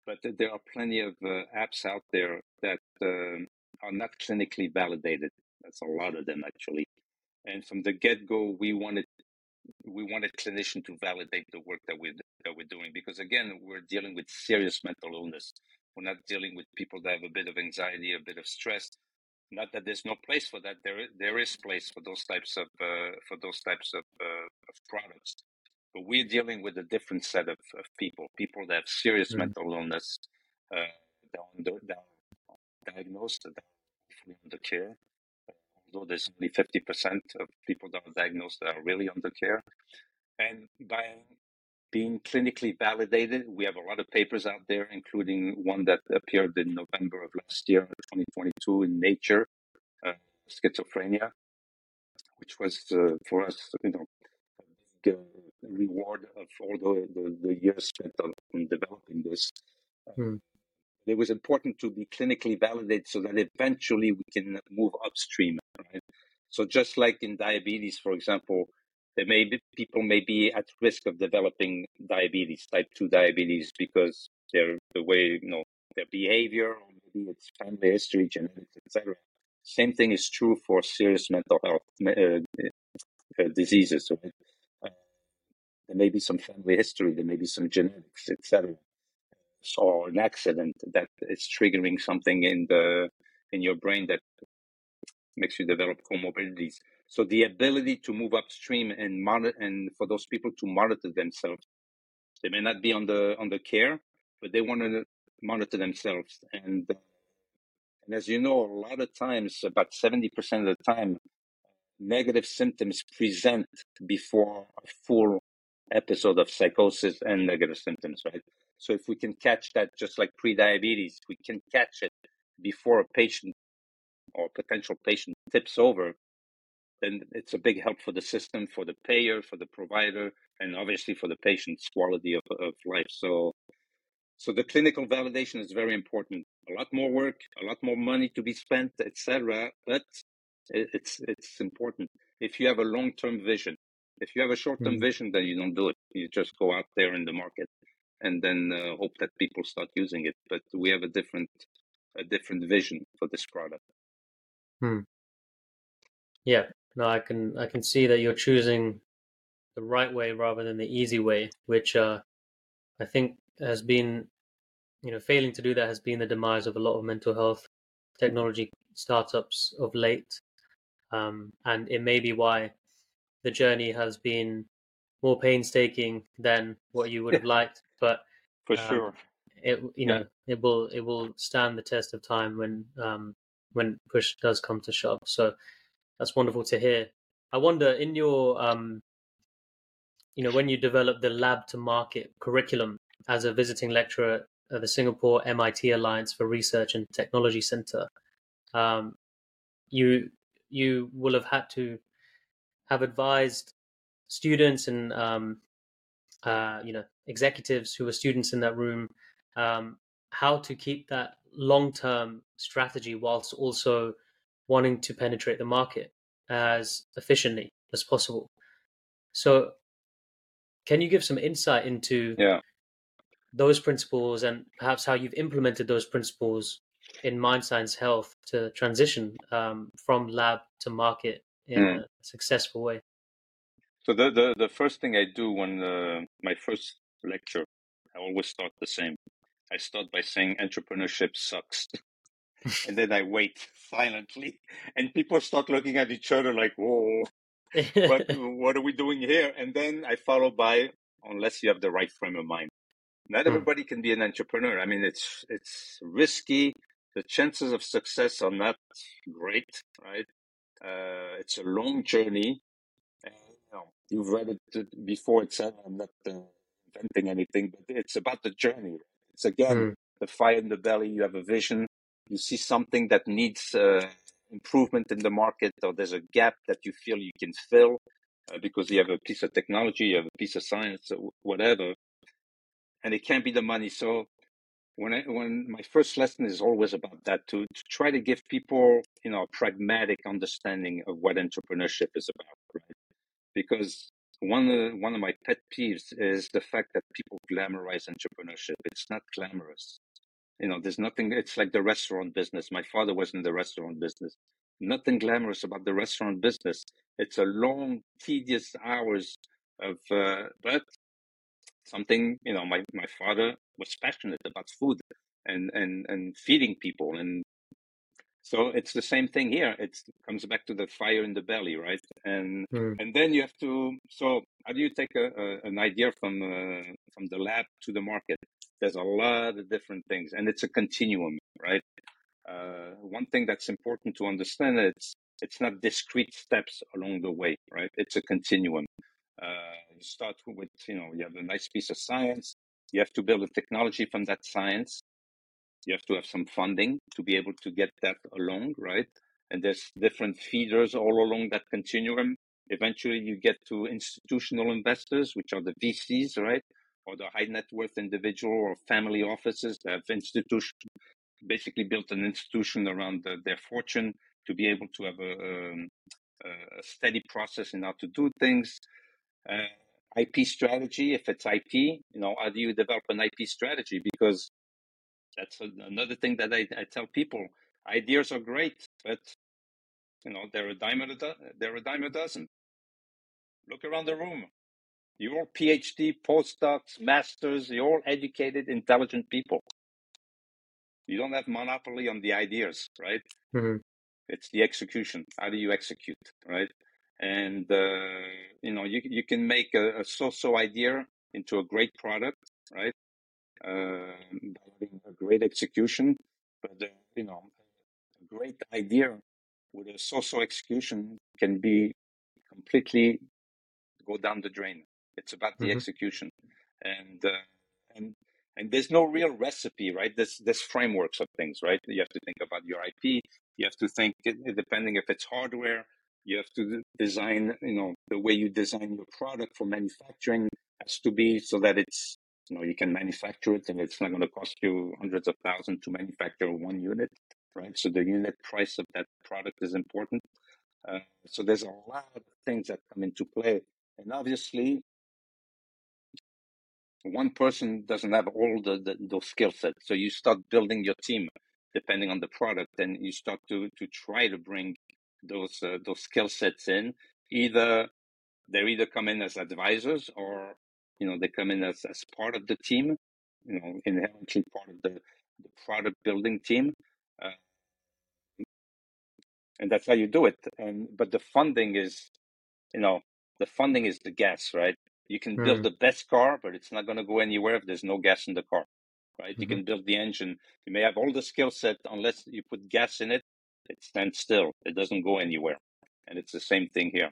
But there are plenty of uh, apps out there that uh, are not clinically validated. That's a lot of them actually. And from the get go, we wanted we wanted clinician to validate the work that we're that we're doing because again, we're dealing with serious mental illness. We're not dealing with people that have a bit of anxiety, a bit of stress. Not that there's no place for that. There, is- there is place for those types of uh, for those types of, uh, of products. But we're dealing with a different set of, of people. People that have serious Mm. mental illness, uh, that are under, diagnosed, that are under care. Although there's only fifty percent of people that are diagnosed that are really under care, and by being clinically validated. We have a lot of papers out there, including one that appeared in November of last year, 2022, in Nature, uh, schizophrenia, which was uh, for us, you know, a big uh, reward of all the, the, the years spent on, on developing this. Hmm. It was important to be clinically validated so that eventually we can move upstream, right? So just like in diabetes, for example, there may be people may be at risk of developing diabetes, type two diabetes, because their the way you know their behavior, or maybe it's family history, genetics, etc. Same thing is true for serious mental health uh, uh, diseases. Right? Uh, there may be some family history, there may be some genetics, etc. Or an accident that is triggering something in the in your brain that makes you develop comorbidities. So the ability to move upstream and monitor, and for those people to monitor themselves, they may not be on the on the care, but they want to monitor themselves. And and as you know, a lot of times, about seventy percent of the time, negative symptoms present before a full episode of psychosis and negative symptoms, right? So if we can catch that, just like pre-diabetes, we can catch it before a patient or potential patient tips over, then it's a big help for the system, for the payer, for the provider, and obviously for the patient's quality of, of life. So, so the clinical validation is very important. A lot more work, a lot more money to be spent, etc. But it's it's important. If you have a long term vision, if you have a short term Mm. vision, then you don't do it. You just go out there in the market and then uh, hope that people start using it. But we have a different a different vision for this product. Hmm. Yeah, no, I can I can see that you're choosing the right way rather than the easy way, which uh, I think has been, you know, failing to do that has been the demise of a lot of mental health technology startups of late, um, and it may be why the journey has been more painstaking than what you would have liked, but For Um, sure. it you Yeah. know it will it will stand the test of time when um when push does come to shove so that's wonderful to hear. I wonder in your um you know when you develop the lab to market curriculum as a visiting lecturer at the singapore mit alliance for research and technology center um you you will have had to have advised students and um uh you know executives who were students in that room um, how to keep that long term strategy whilst also wanting to penetrate the market as efficiently as possible. So, can you give some insight into Yeah. those principles and perhaps how you've implemented those principles in Mindsigns Health to transition um, from lab to market in Mm. a successful way? So the, the, the first thing I do when uh, my first lecture, I always start the same. I start by saying entrepreneurship sucks. and then I wait silently, and people start looking at each other like, "Whoa, what what are we doing here?" And then I follow by, unless you have the right frame of mind. Not Hmm. everybody can be an entrepreneur. I mean, it's it's risky. The chances of success are not great, right? Uh, it's a long journey. And, you know, you've read it before. It's said, "I'm not uh, inventing anything," but it's about the journey. It's again Hmm. the fire in the belly. You have a vision. You see something that needs uh, improvement in the market, or there's a gap that you feel you can fill uh, because you have a piece of technology, you have a piece of science, whatever, and it can't be the money. So when I, when my first lesson is always about that to, to try to give people you know a pragmatic understanding of what entrepreneurship is about, right? Because one of one of my pet peeves is the fact that people glamorize entrepreneurship. It's not glamorous. You know, there's nothing. It's like the restaurant business. My father was in the restaurant business. Nothing glamorous about the restaurant business. It's a long, tedious hours of, uh, but something you know my, my father was passionate about food and, and and feeding people and so it's the same thing here it comes back to the fire in the belly right and Hmm. and then you have to so how do you take a, a, an idea from uh, from the lab to the market there's a lot of different things and it's a continuum right uh, one thing that's important to understand it's it's not discrete steps along the way right it's a continuum uh, you start with, you know, you have a nice piece of science. You have to build a technology from that science. You have to have some funding to be able to get that along, right? And there's different feeders all along that continuum. Eventually, you get to institutional investors, which are the VCs, right? Or the high net worth individual or family offices have institution, basically built an institution around the, their fortune to be able to have a, um, a steady process in how to do things uh, IP strategy. If it's IP, you know, how do you develop an IP strategy? Because that's a, another thing that I, I tell people. Ideas are great, but you know they're a dime a they're a dime a dozen. Look around the room. You're all PhD, postdocs, masters. You're all educated, intelligent people. You don't have monopoly on the ideas, right? Hmm. It's the execution. How do you execute, right? And uh, you know, you you can make a, a so-so idea into a great product, right? Uh, a great execution, but uh, you know, a great idea with a so-so execution can be completely go down the drain. It's about the Mhm. execution, and uh, and and there's no real recipe, right? There's there's frameworks of things, right? You have to think about your IP. You have to think, depending if it's hardware, you have to design, you know, the way you design your product for manufacturing has to be so that it's, you know, you can manufacture it and it's not going to cost you hundreds of thousands to manufacture one unit, right? So the unit price of that product is important. Uh, so there's a lot of things that come into play. And obviously, one person doesn't have all the, the those skill sets. So you start building your team depending on the product, and you start to to try to bring those uh, those skill sets in. Either they either come in as advisors, or you know they come in as as part of the team. You know, inherently part of the the product building team. Uh, and that's how you do it. And but the funding is, you know, the funding is the gas, right? You can build Mm. the best car, but it's not going to go anywhere if there's no gas in the car, right? You Mhm. can build the engine. You may have all the skill set, unless you put gas in it, it stands still. It doesn't go anywhere. And it's the same thing here.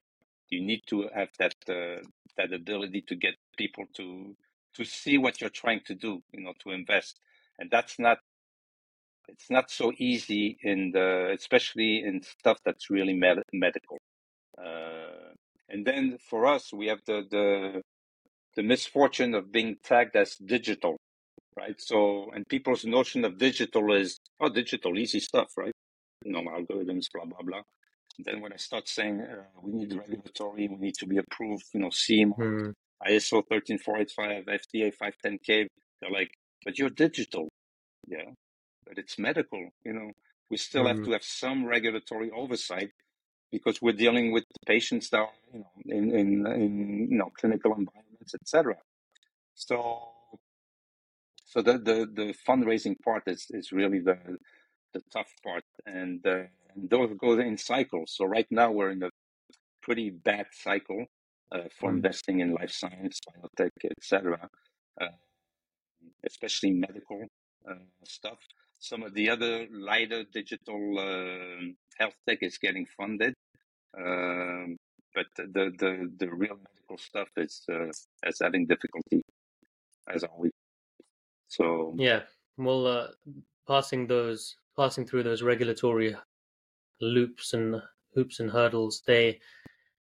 You need to have that uh, that ability to get people to to see what you're trying to do, you know, to invest. And that's not it's not so easy in the especially in stuff that's really med- medical uh, and then for us we have the, the the misfortune of being tagged as digital right so and people's notion of digital is oh digital easy stuff right you know algorithms blah blah blah and then when i start saying uh, we need regulatory we need to be approved you know CE Mm. iso 13485 fda 510k they're like but you're digital yeah but it's medical. You know, we still have Mm. to have some regulatory oversight because we're dealing with patients that are, you know, in in, in you know clinical environments, etc. So, so the, the the fundraising part is is really the the tough part, and, uh, and those go in cycles. So right now we're in a pretty bad cycle uh, for mm. investing in life science, biotech, etc., uh, especially medical uh, stuff. Some of the other lighter digital um, health tech is getting funded, um, but the, the the real medical stuff is uh, is having difficulty, as always. So yeah, well, uh, passing those passing through those regulatory loops and hoops and hurdles, they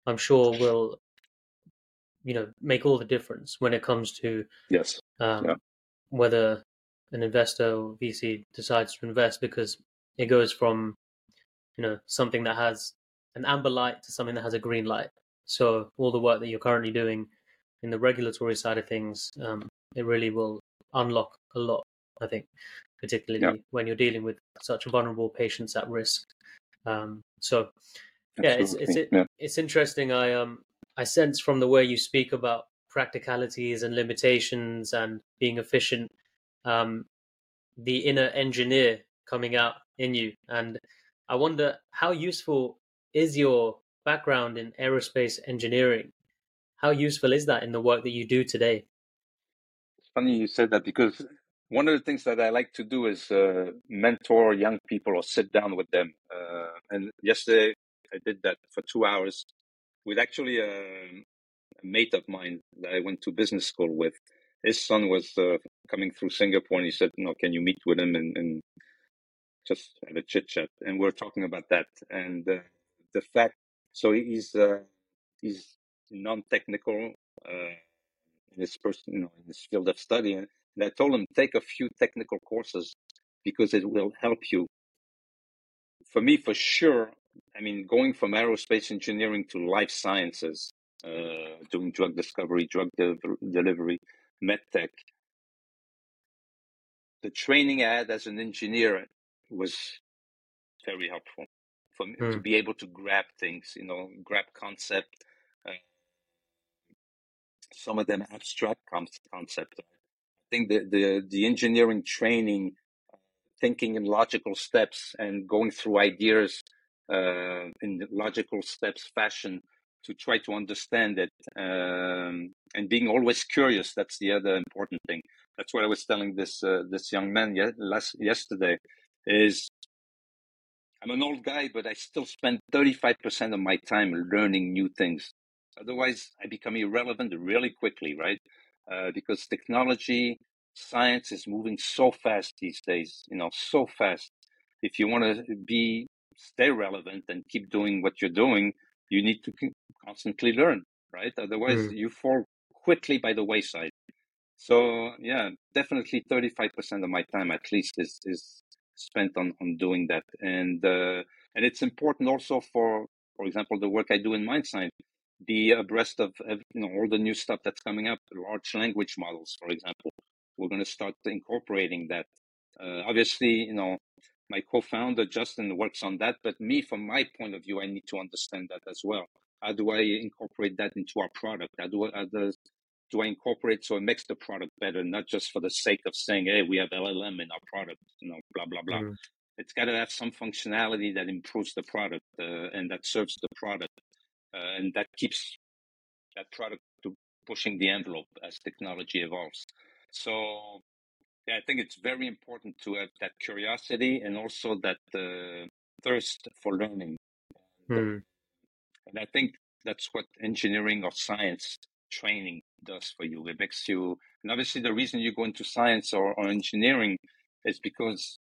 I'm sure will you know make all the difference when it comes to yes um, yeah. whether an investor or VC decides to invest because it goes from you know something that has an amber light to something that has a green light. So all the work that you're currently doing in the regulatory side of things, um, it really will unlock a lot. I think, particularly yeah. when you're dealing with such vulnerable patients at risk. Um, so yeah, it's it's it, yeah. it's interesting. I um I sense from the way you speak about practicalities and limitations and being efficient, um, the inner engineer coming out in you. And I wonder how useful is your background in aerospace engineering? How useful is that in the work that you do today? It's funny you said that because one of the things that I like to do is uh, mentor young people or sit down with them. Uh, and yesterday I did that for two hours with actually a, a, mate of mine that I went to business school with. His son was uh, coming through Singapore, and he said, "You know, can you meet with him and, and just have a chit chat?" And we're talking about that and uh, the fact. So he's uh, he's non-technical uh, in his person, you know, in his field of study, and I told him take a few technical courses because it will help you. For me, for sure, I mean, going from aerospace engineering to life sciences, uh, doing drug discovery, drug de- delivery, medtech, the training I had as an engineer was very helpful for me mm. to be able to grab things, you know, grab concept. Uh, some of them abstract concept. I think the, the, the engineering training, thinking in logical steps and going through ideas uh, in logical steps fashion to try to understand it um, and being always curious. That's the other important thing. That's what I was telling this uh, this young man ye- last yesterday. Is I'm an old guy, but I still spend 35% of my time learning new things. Otherwise, I become irrelevant really quickly, right? Uh, because technology, science is moving so fast these days, you know, so fast. If you want to be stay relevant and keep doing what you're doing, you need to constantly learn, right? Otherwise, mm. you fall quickly by the wayside. So yeah, definitely 35% of my time at least is is spent on on doing that, and uh, and it's important also for for example the work I do in Mindsigns, be abreast of, you know all the new stuff that's coming up, large language models, for example. We're going to start incorporating that. Uh, obviously, you know, my co-founder Justin works on that, but me, from my point of view, I need to understand that as well. How do I incorporate that into our product? How do I, how does, do I incorporate so it makes the product better, not just for the sake of saying, "Hey, we have LLM in our product," you know, blah blah blah. Mm. It's got to have some functionality that improves the product uh, and that serves the product, uh, and that keeps that product to pushing the envelope as technology evolves. So yeah, I think it's very important to have that curiosity and also that uh, thirst for learning. Mm. And I think that's what engineering or science training does for you. It makes you, and obviously the reason you go into science or, or engineering is because,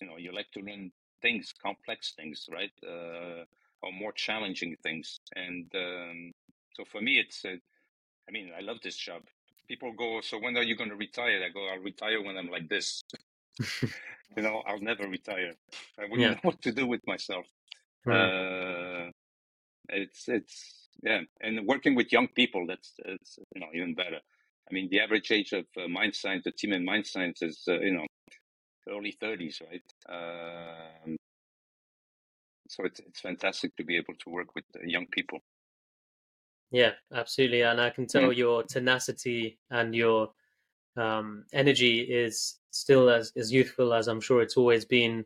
you know, you like to learn things, complex things, right? Uh, or more challenging things. And um, so for me, it's, uh, I mean, I love this job people go, so when are you going to retire? I go, I'll retire when I'm like this. you know, I'll never retire. I wouldn't yeah. know what to do with myself. Right. Uh, it's it's yeah, and working with young people, that's it's you know even better. I mean, the average age of uh, Mindsigns, the team in Mindsigns is uh, you know early thirties, right? Um, so it's it's fantastic to be able to work with uh, young people. Yeah, absolutely. And I can tell mm. your tenacity and your um, energy is still as, as youthful as I'm sure it's always been.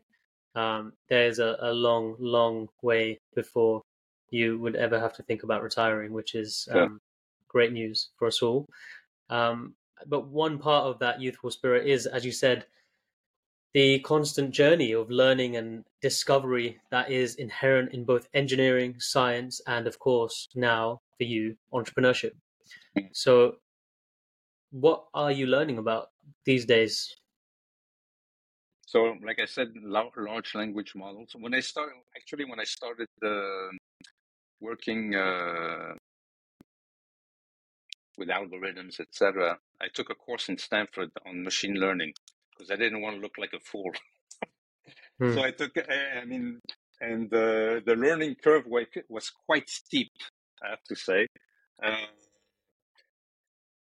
um, there's a, a long, long way before you would ever have to think about retiring, which is um, Yeah. great news for us all. Um, but one part of that youthful spirit is, as you said, the constant journey of learning and discovery that is inherent in both engineering, science, and of course, now for you, entrepreneurship. Mm. So, what are you learning about these days? So, like I said, lar- large language models. When I started, actually, when I started uh, working uh, with algorithms, etc., I took a course in Stanford on machine learning because I didn't want to look like a fool. Hmm. So I took, I I mean, and uh, the learning curve was quite steep, I have to say. Uh,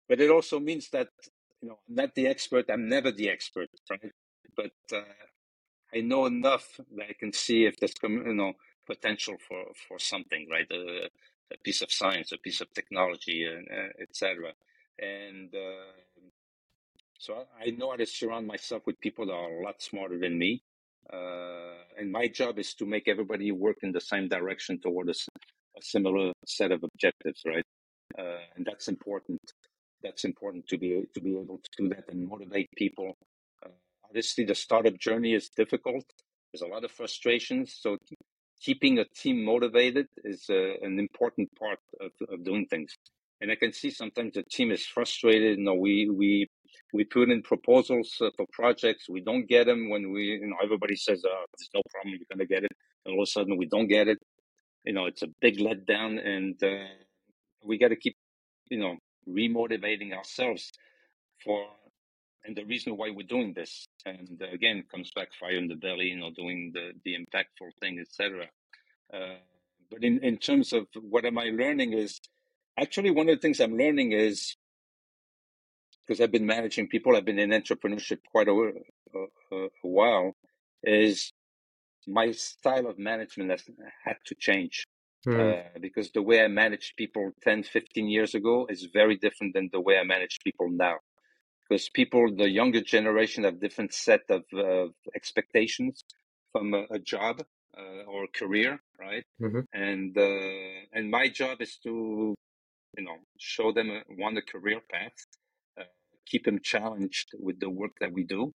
but it also means that you know I'm not the expert. I'm never the expert, right? But uh, I know enough that I can see if there's you know potential for for something, right? A, a piece of science, a piece of technology, and uh, etc. And so I, I know how to surround myself with people that are a lot smarter than me. Uh, and my job is to make everybody work in the same direction toward a similar set of objectives, right? Uh, and that's important. That's important to be to be able to do that and motivate people. Uh, obviously, the startup journey is difficult. There's a lot of frustrations. So keeping a team motivated is uh, an important part of, of doing things. And I can see sometimes the team is frustrated. You know, we we we put in proposals uh, for projects. We don't get them when we, you know, everybody says, uh, "There's no problem, you're gonna get it," and all of a sudden we don't get it. You know, it's a big letdown, and uh, we got to keep, you know, remotivating ourselves for. And the reason why we're doing this, and uh, again, comes back fire in the belly, you know, doing the the impactful thing, etc. Uh, but in in terms of what am I learning is actually one of the things I'm learning is because I've been managing people, I've been in entrepreneurship quite a, a, a while, is my style of management has had to change. Hmm. Uh, because the way I managed people 10, 15 years ago is very different than the way I manage people now. Because people, the younger generation, have different set of uh, expectations from a, a job uh, or a career, right? Mhm. And uh, and my job is to, you know, show them a, one a career path, uh, keep them challenged with the work that we do.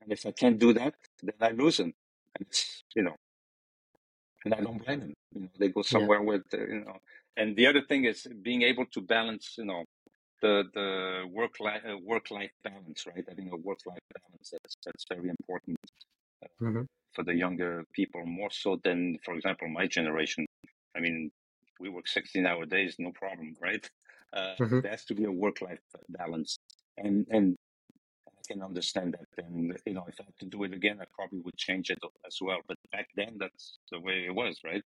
And if I can't do that, then I lose them. And it's, you know, and I don't blame them. You know, they go somewhere with, uh, you know. And the other thing is being able to balance, you know, the the work life uh, work life balance, right? Having a work life balance that's that's very important Mhm. for the younger people, more so than, for example, my generation. I mean, we work sixteen hour days, no problem, right? Uh, Mhm. There has to be a work life balance, and and I can understand that. And you know, if I had to do it again, I probably would change it as well. But back then, that's the way it was, right?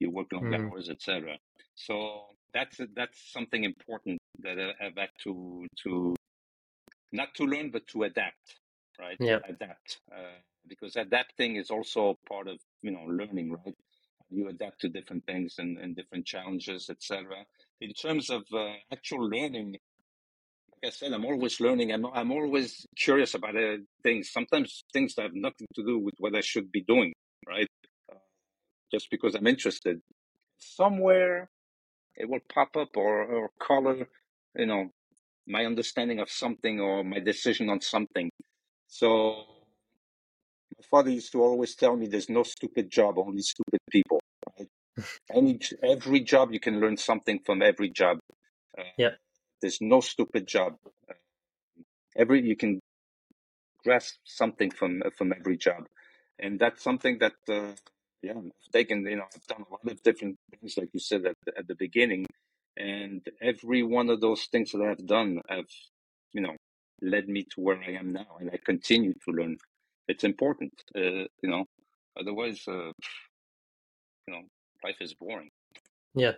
You work long Mm. hours, etc. So that's that's something important that I- I've had to to not to learn, but to adapt, right? Yeah. Adapt, uh, because adapting is also part of you know learning, right? You adapt to different things and, and different challenges, etc. In terms of uh, actual learning, like I said, I'm always learning. I'm I'm always curious about uh, things. Sometimes things that have nothing to do with what I should be doing, right? Just because I'm interested. Somewhere it will pop up or, or color, you know, my understanding of something or my decision on something. So my father used to always tell me there's no stupid job, only stupid people. Right? Any every job you can learn something from every job. Uh, Yep. There's no stupid job. Uh, every you can grasp something from from every job, and that's something that uh, yeah, I've taken. You know, I've done a lot of different things, like you said at the, at the beginning, and every one of those things that I've done have you know led me to where I am now, and I continue to learn. It's important, uh, you know. Otherwise, uh, you know, life is boring. Yeah,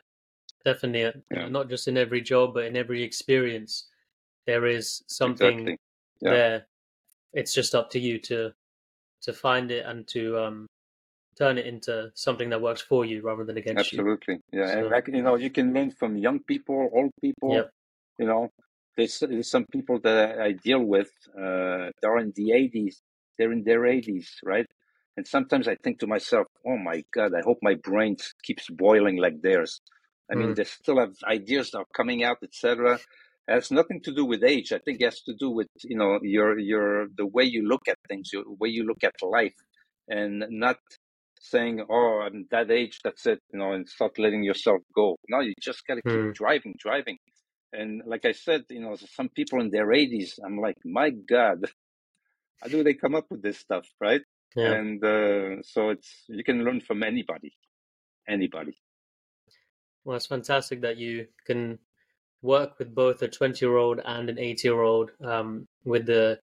definitely. uh, Yeah. Not just in every job, but in every experience, there is something Exactly. Yeah. there. It's just up to you to to find it and to um turn it into something that works for you rather than against you. Absolutely. Yeah. And like, you know, you can learn from young people, old people. Yep. You know, there's, there's some people that I deal with, uh, they're in the 80s, they're in their 80s, right? And sometimes I think to myself, oh my God, I hope my brain keeps boiling like theirs. I mean, Mm. they still have ideas that are coming out, etc. It has nothing to do with age. I think it has to do with you know your your the way you look at things, the way you look at life, and not saying, "Oh, I'm that age, that's it," you know, and start letting yourself go. No, you just got to keep Mm. driving, driving. And like I said, you know, some people in their 80s, I'm like, my God, how do they come up with this stuff, right? Yeah. And uh, so it's you can learn from anybody, anybody. Well, it's fantastic that you can work with both a 20 year old and an 80 year old um, with the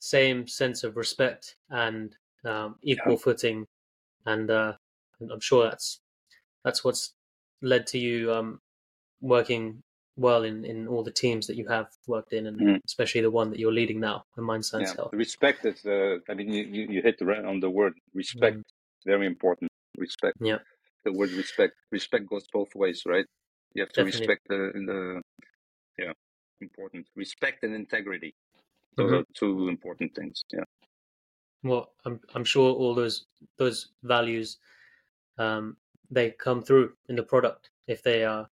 same sense of respect and um, equal footing. And uh, I'm sure that's that's what's led to you um, working well in, in all the teams that you have worked in, and Mhm. especially the one that you're leading now, the Mindsigns Yeah, Health. respect is. Uh, I mean, you, you hit the right on the word respect. Mm. Very important. Respect. Yeah. The word respect. Respect goes both ways, right? You have to Definitely. respect the the. Yeah, important. Respect and integrity. Those Mhm. are two important things. Yeah. Well, I'm I'm sure all those those values um, they come through in the product if they are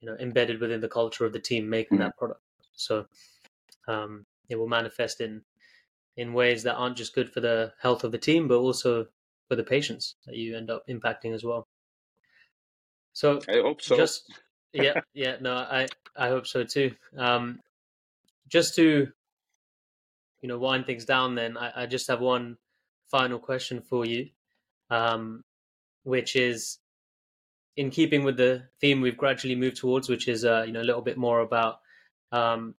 you know embedded within the culture of the team making Mhm. that product. So um, it will manifest in in ways that aren't just good for the health of the team, but also for the patients that you end up impacting as well. So I hope so. just yeah yeah no I I hope so too. Um, just to you know wind things down, then I, I just have one final question for you, um, which is in keeping with the theme we've gradually moved towards, which is uh, you know a little bit more about um,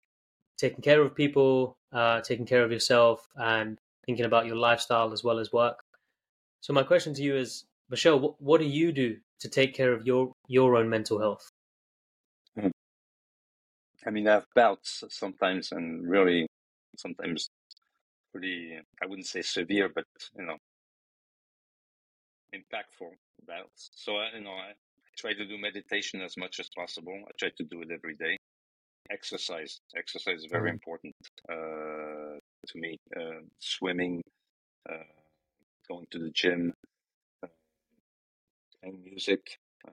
taking care of people, uh, taking care of yourself, and thinking about your lifestyle as well as work. So my question to you is, Michel, what, what do you do to take care of your your own mental health? I mean, I have bouts sometimes, and really sometimes pretty. I wouldn't say severe, but you know, impactful bouts. So I, you know, I try to do meditation as much as possible. I try to do it every day. Exercise. Exercise is very Mhm. important uh, to me. Uh, swimming, uh, going to the gym, uh, playing music. Uh,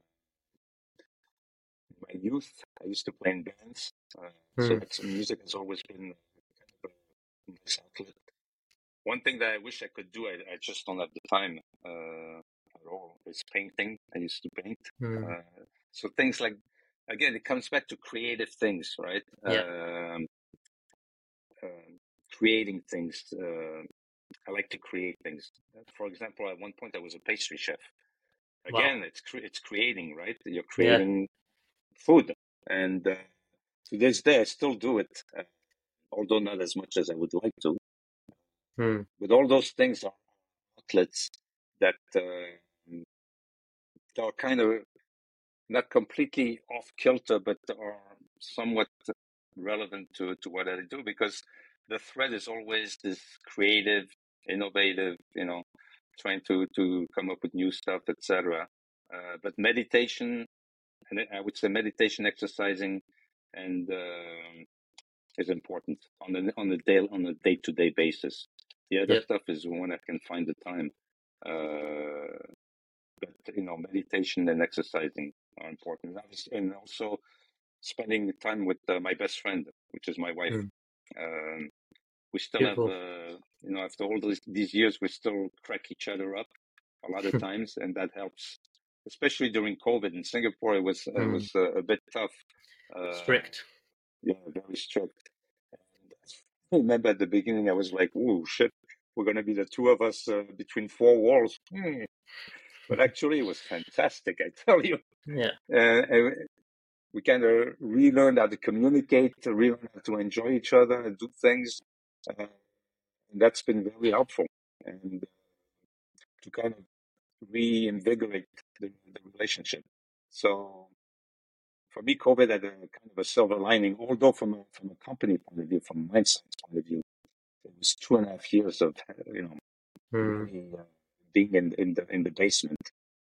in my youth, I used to play in bands. Uh, So Mm. that's, music has always been kind of a nice outlet. One thing that I wish I could do, I, I just don't have the time uh, at all, is painting. I used to paint. Mm. Uh, so things like, again, it comes back to creative things, right? Yeah. Um, um, creating things. Uh, I like to create things. For example, at one point I was a pastry chef. Wow. Again, it's cre- it's creating, right? You're creating food, and uh, to this day I still do it, uh, although not as much as I would like to. Mm. But all those things are outlets that uh, are kind of not completely off kilter, but are somewhat relevant to, to what I do because the thread is always this creative, innovative, you know, trying to, to come up with new stuff, etc. Uh, but meditation, and I would say meditation, exercising, and um, is important on the on the day on a day to day basis. The other Yep. stuff is when I can find the time. Uh, but you know, meditation and exercising are important, and also spending time with uh, my best friend, which is my wife. Mm. Um, we still Beautiful. have, uh, you know, after all these, these years, we still crack each other up a lot of times, and that helps. Especially during COVID in Singapore, it was it Mm. was uh, a bit tough. Uh, Strict. Yeah, very strict. And I remember at the beginning, I was like, "Oh shit, we're gonna be the two of us uh, between four walls." Hmm. But actually, it was fantastic. I tell you, Yeah. uh, and we kind of relearned how to communicate, relearn how to enjoy each other, and do things. Uh, and that's been very helpful, and to kind of reinvigorate the, the relationship. So for me, COVID had a kind of a silver lining, although from a, from a company point of view, from a Mindsigns point of view, it was two and a half years of you know Mm. being in in the in the basement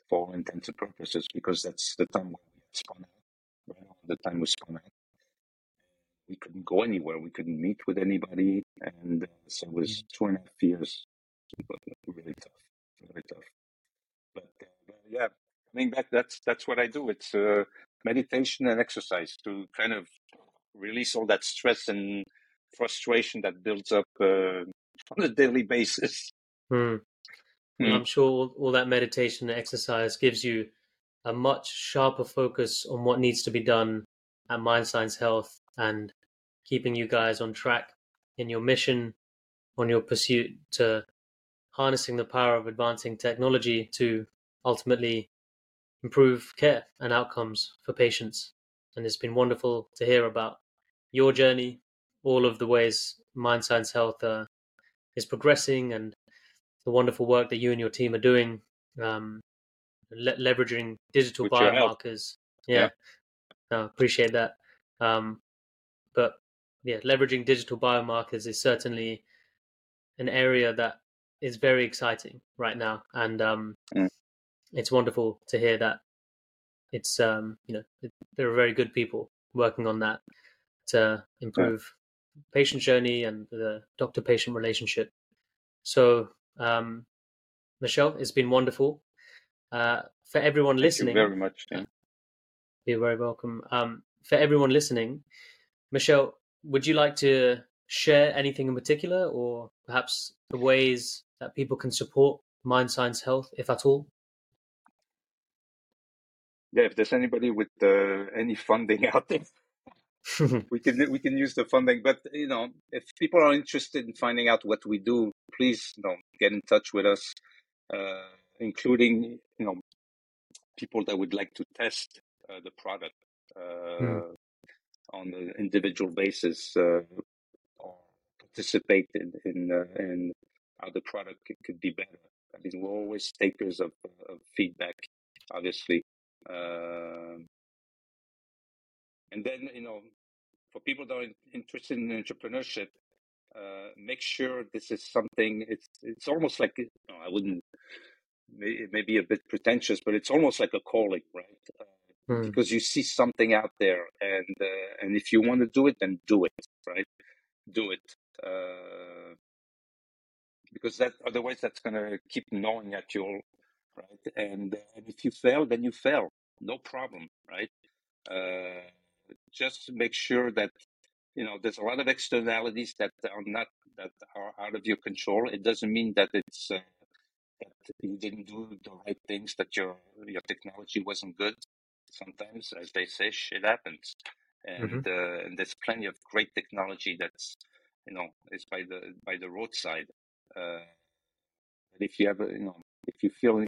for all intents and purposes because that's the time when we spun out. Right the time we spun out, we couldn't go anywhere. We couldn't meet with anybody, and uh, so it was two and a half years. Really tough. really tough. But uh, yeah, coming back, that's that's what I do. It's uh, meditation and exercise to kind of release all that stress and frustration that builds up uh, on a daily basis. Hmm. Hmm. I'm sure all, all that meditation and exercise gives you a much sharper focus on what needs to be done at Mindsigns Health and keeping you guys on track in your mission, on your pursuit to harnessing the power of advancing technology to ultimately improve care and outcomes for patients. And it's been wonderful to hear about your journey, all of the ways Mindsigns Health uh, is progressing, and the wonderful work that you and your team are doing, um, le- leveraging digital With biomarkers. Yeah, No, appreciate that. Um, but yeah, leveraging digital biomarkers is certainly an area that is very exciting right now, and um, Mm. It's wonderful to hear that it's um, you know it, there are very good people working on that to improve patient journey and the doctor-patient relationship. So, um, Michel, it's been wonderful. Uh, for everyone Thank listening, you very much. yeah. you're very welcome. Um, for everyone listening, Michel, would you like to share anything in particular, or perhaps the ways that people can support Mindsigns Health, if at all? Yeah, if there's anybody with uh, any funding out there, we can we can use the funding. But you know, if people are interested in finding out what we do, please you know get in touch with us, uh, including you know people that would like to test uh, the product uh, Mm. on an individual basis uh, or participate in in, uh, in how the product could, could be better. I mean, we're always takers of, of feedback, obviously. Um and then, you know, for people that are interested in entrepreneurship, uh, make sure this is something. It's it's almost like you know, I wouldn't. may- It may be a bit pretentious, but it's almost like a calling, right? Uh, Hmm. because you see something out there, and uh, and if you want to do it, then do it, right? Do it. Uh, because that otherwise that's going to keep gnawing at you, right? And, and if you fail, then you fail, no problem, right? Uh, just make sure that you know there's a lot of externalities that are not that are out of your control. It doesn't mean that it's uh, that you didn't do the right things, that your your technology wasn't good. Sometimes, as they say, shit happens, and uh, and there's plenty of great technology that's you know is by the by the roadside. Uh, but if you have a, you know if you feel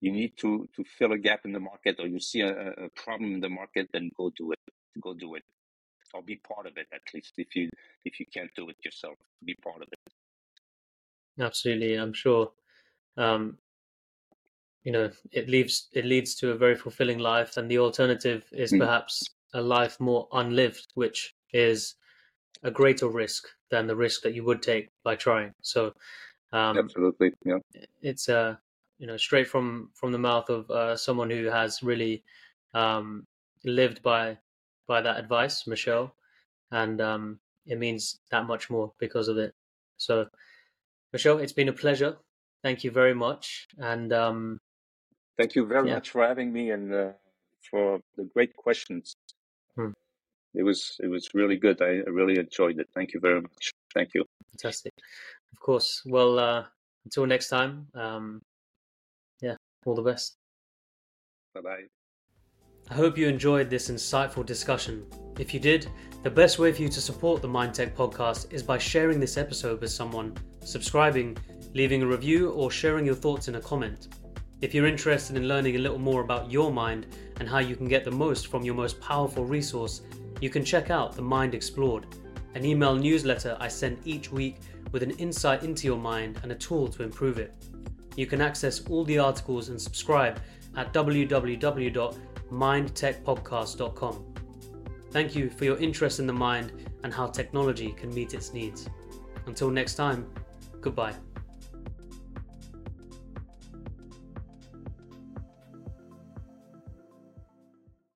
you need to to fill a gap in the market or you see a, a a problem in the market, then go do it. Go do it, or be part of it at least. If you if you can't do it yourself, be part of it. Absolutely, I'm sure. Um, you know, it leaves it leads to a very fulfilling life, and the alternative is Mm. perhaps a life more unlived, which is a greater risk than the risk that you would take by trying. So, um, Absolutely, yeah. it's uh, you know straight from from the mouth of uh, someone who has really um, lived by by that advice, Michel, and um, it means that much more because of it. So, Michel, it's been a pleasure. Thank you very much, and um, Thank you very Yeah. much for having me and uh, for the great questions. Hmm. It was it was really good. I really enjoyed it. Thank you very much. Thank you. fantastic. Of course. Well, uh, until next time. Um, all the best. Bye bye. I hope you enjoyed this insightful discussion. If you did, the best way for you to support the Mindtech podcast is by sharing this episode with someone, subscribing, leaving a review, or sharing your thoughts in a comment. If you're interested in learning a little more about your mind and how you can get the most from your most powerful resource, you can check out The Mind Explored, an email newsletter I send each week with an insight into your mind and a tool to improve it. You can access all the articles and subscribe at www.mindtechpodcast.com. Thank you for your interest in the mind and how technology can meet its needs. Until next time, goodbye.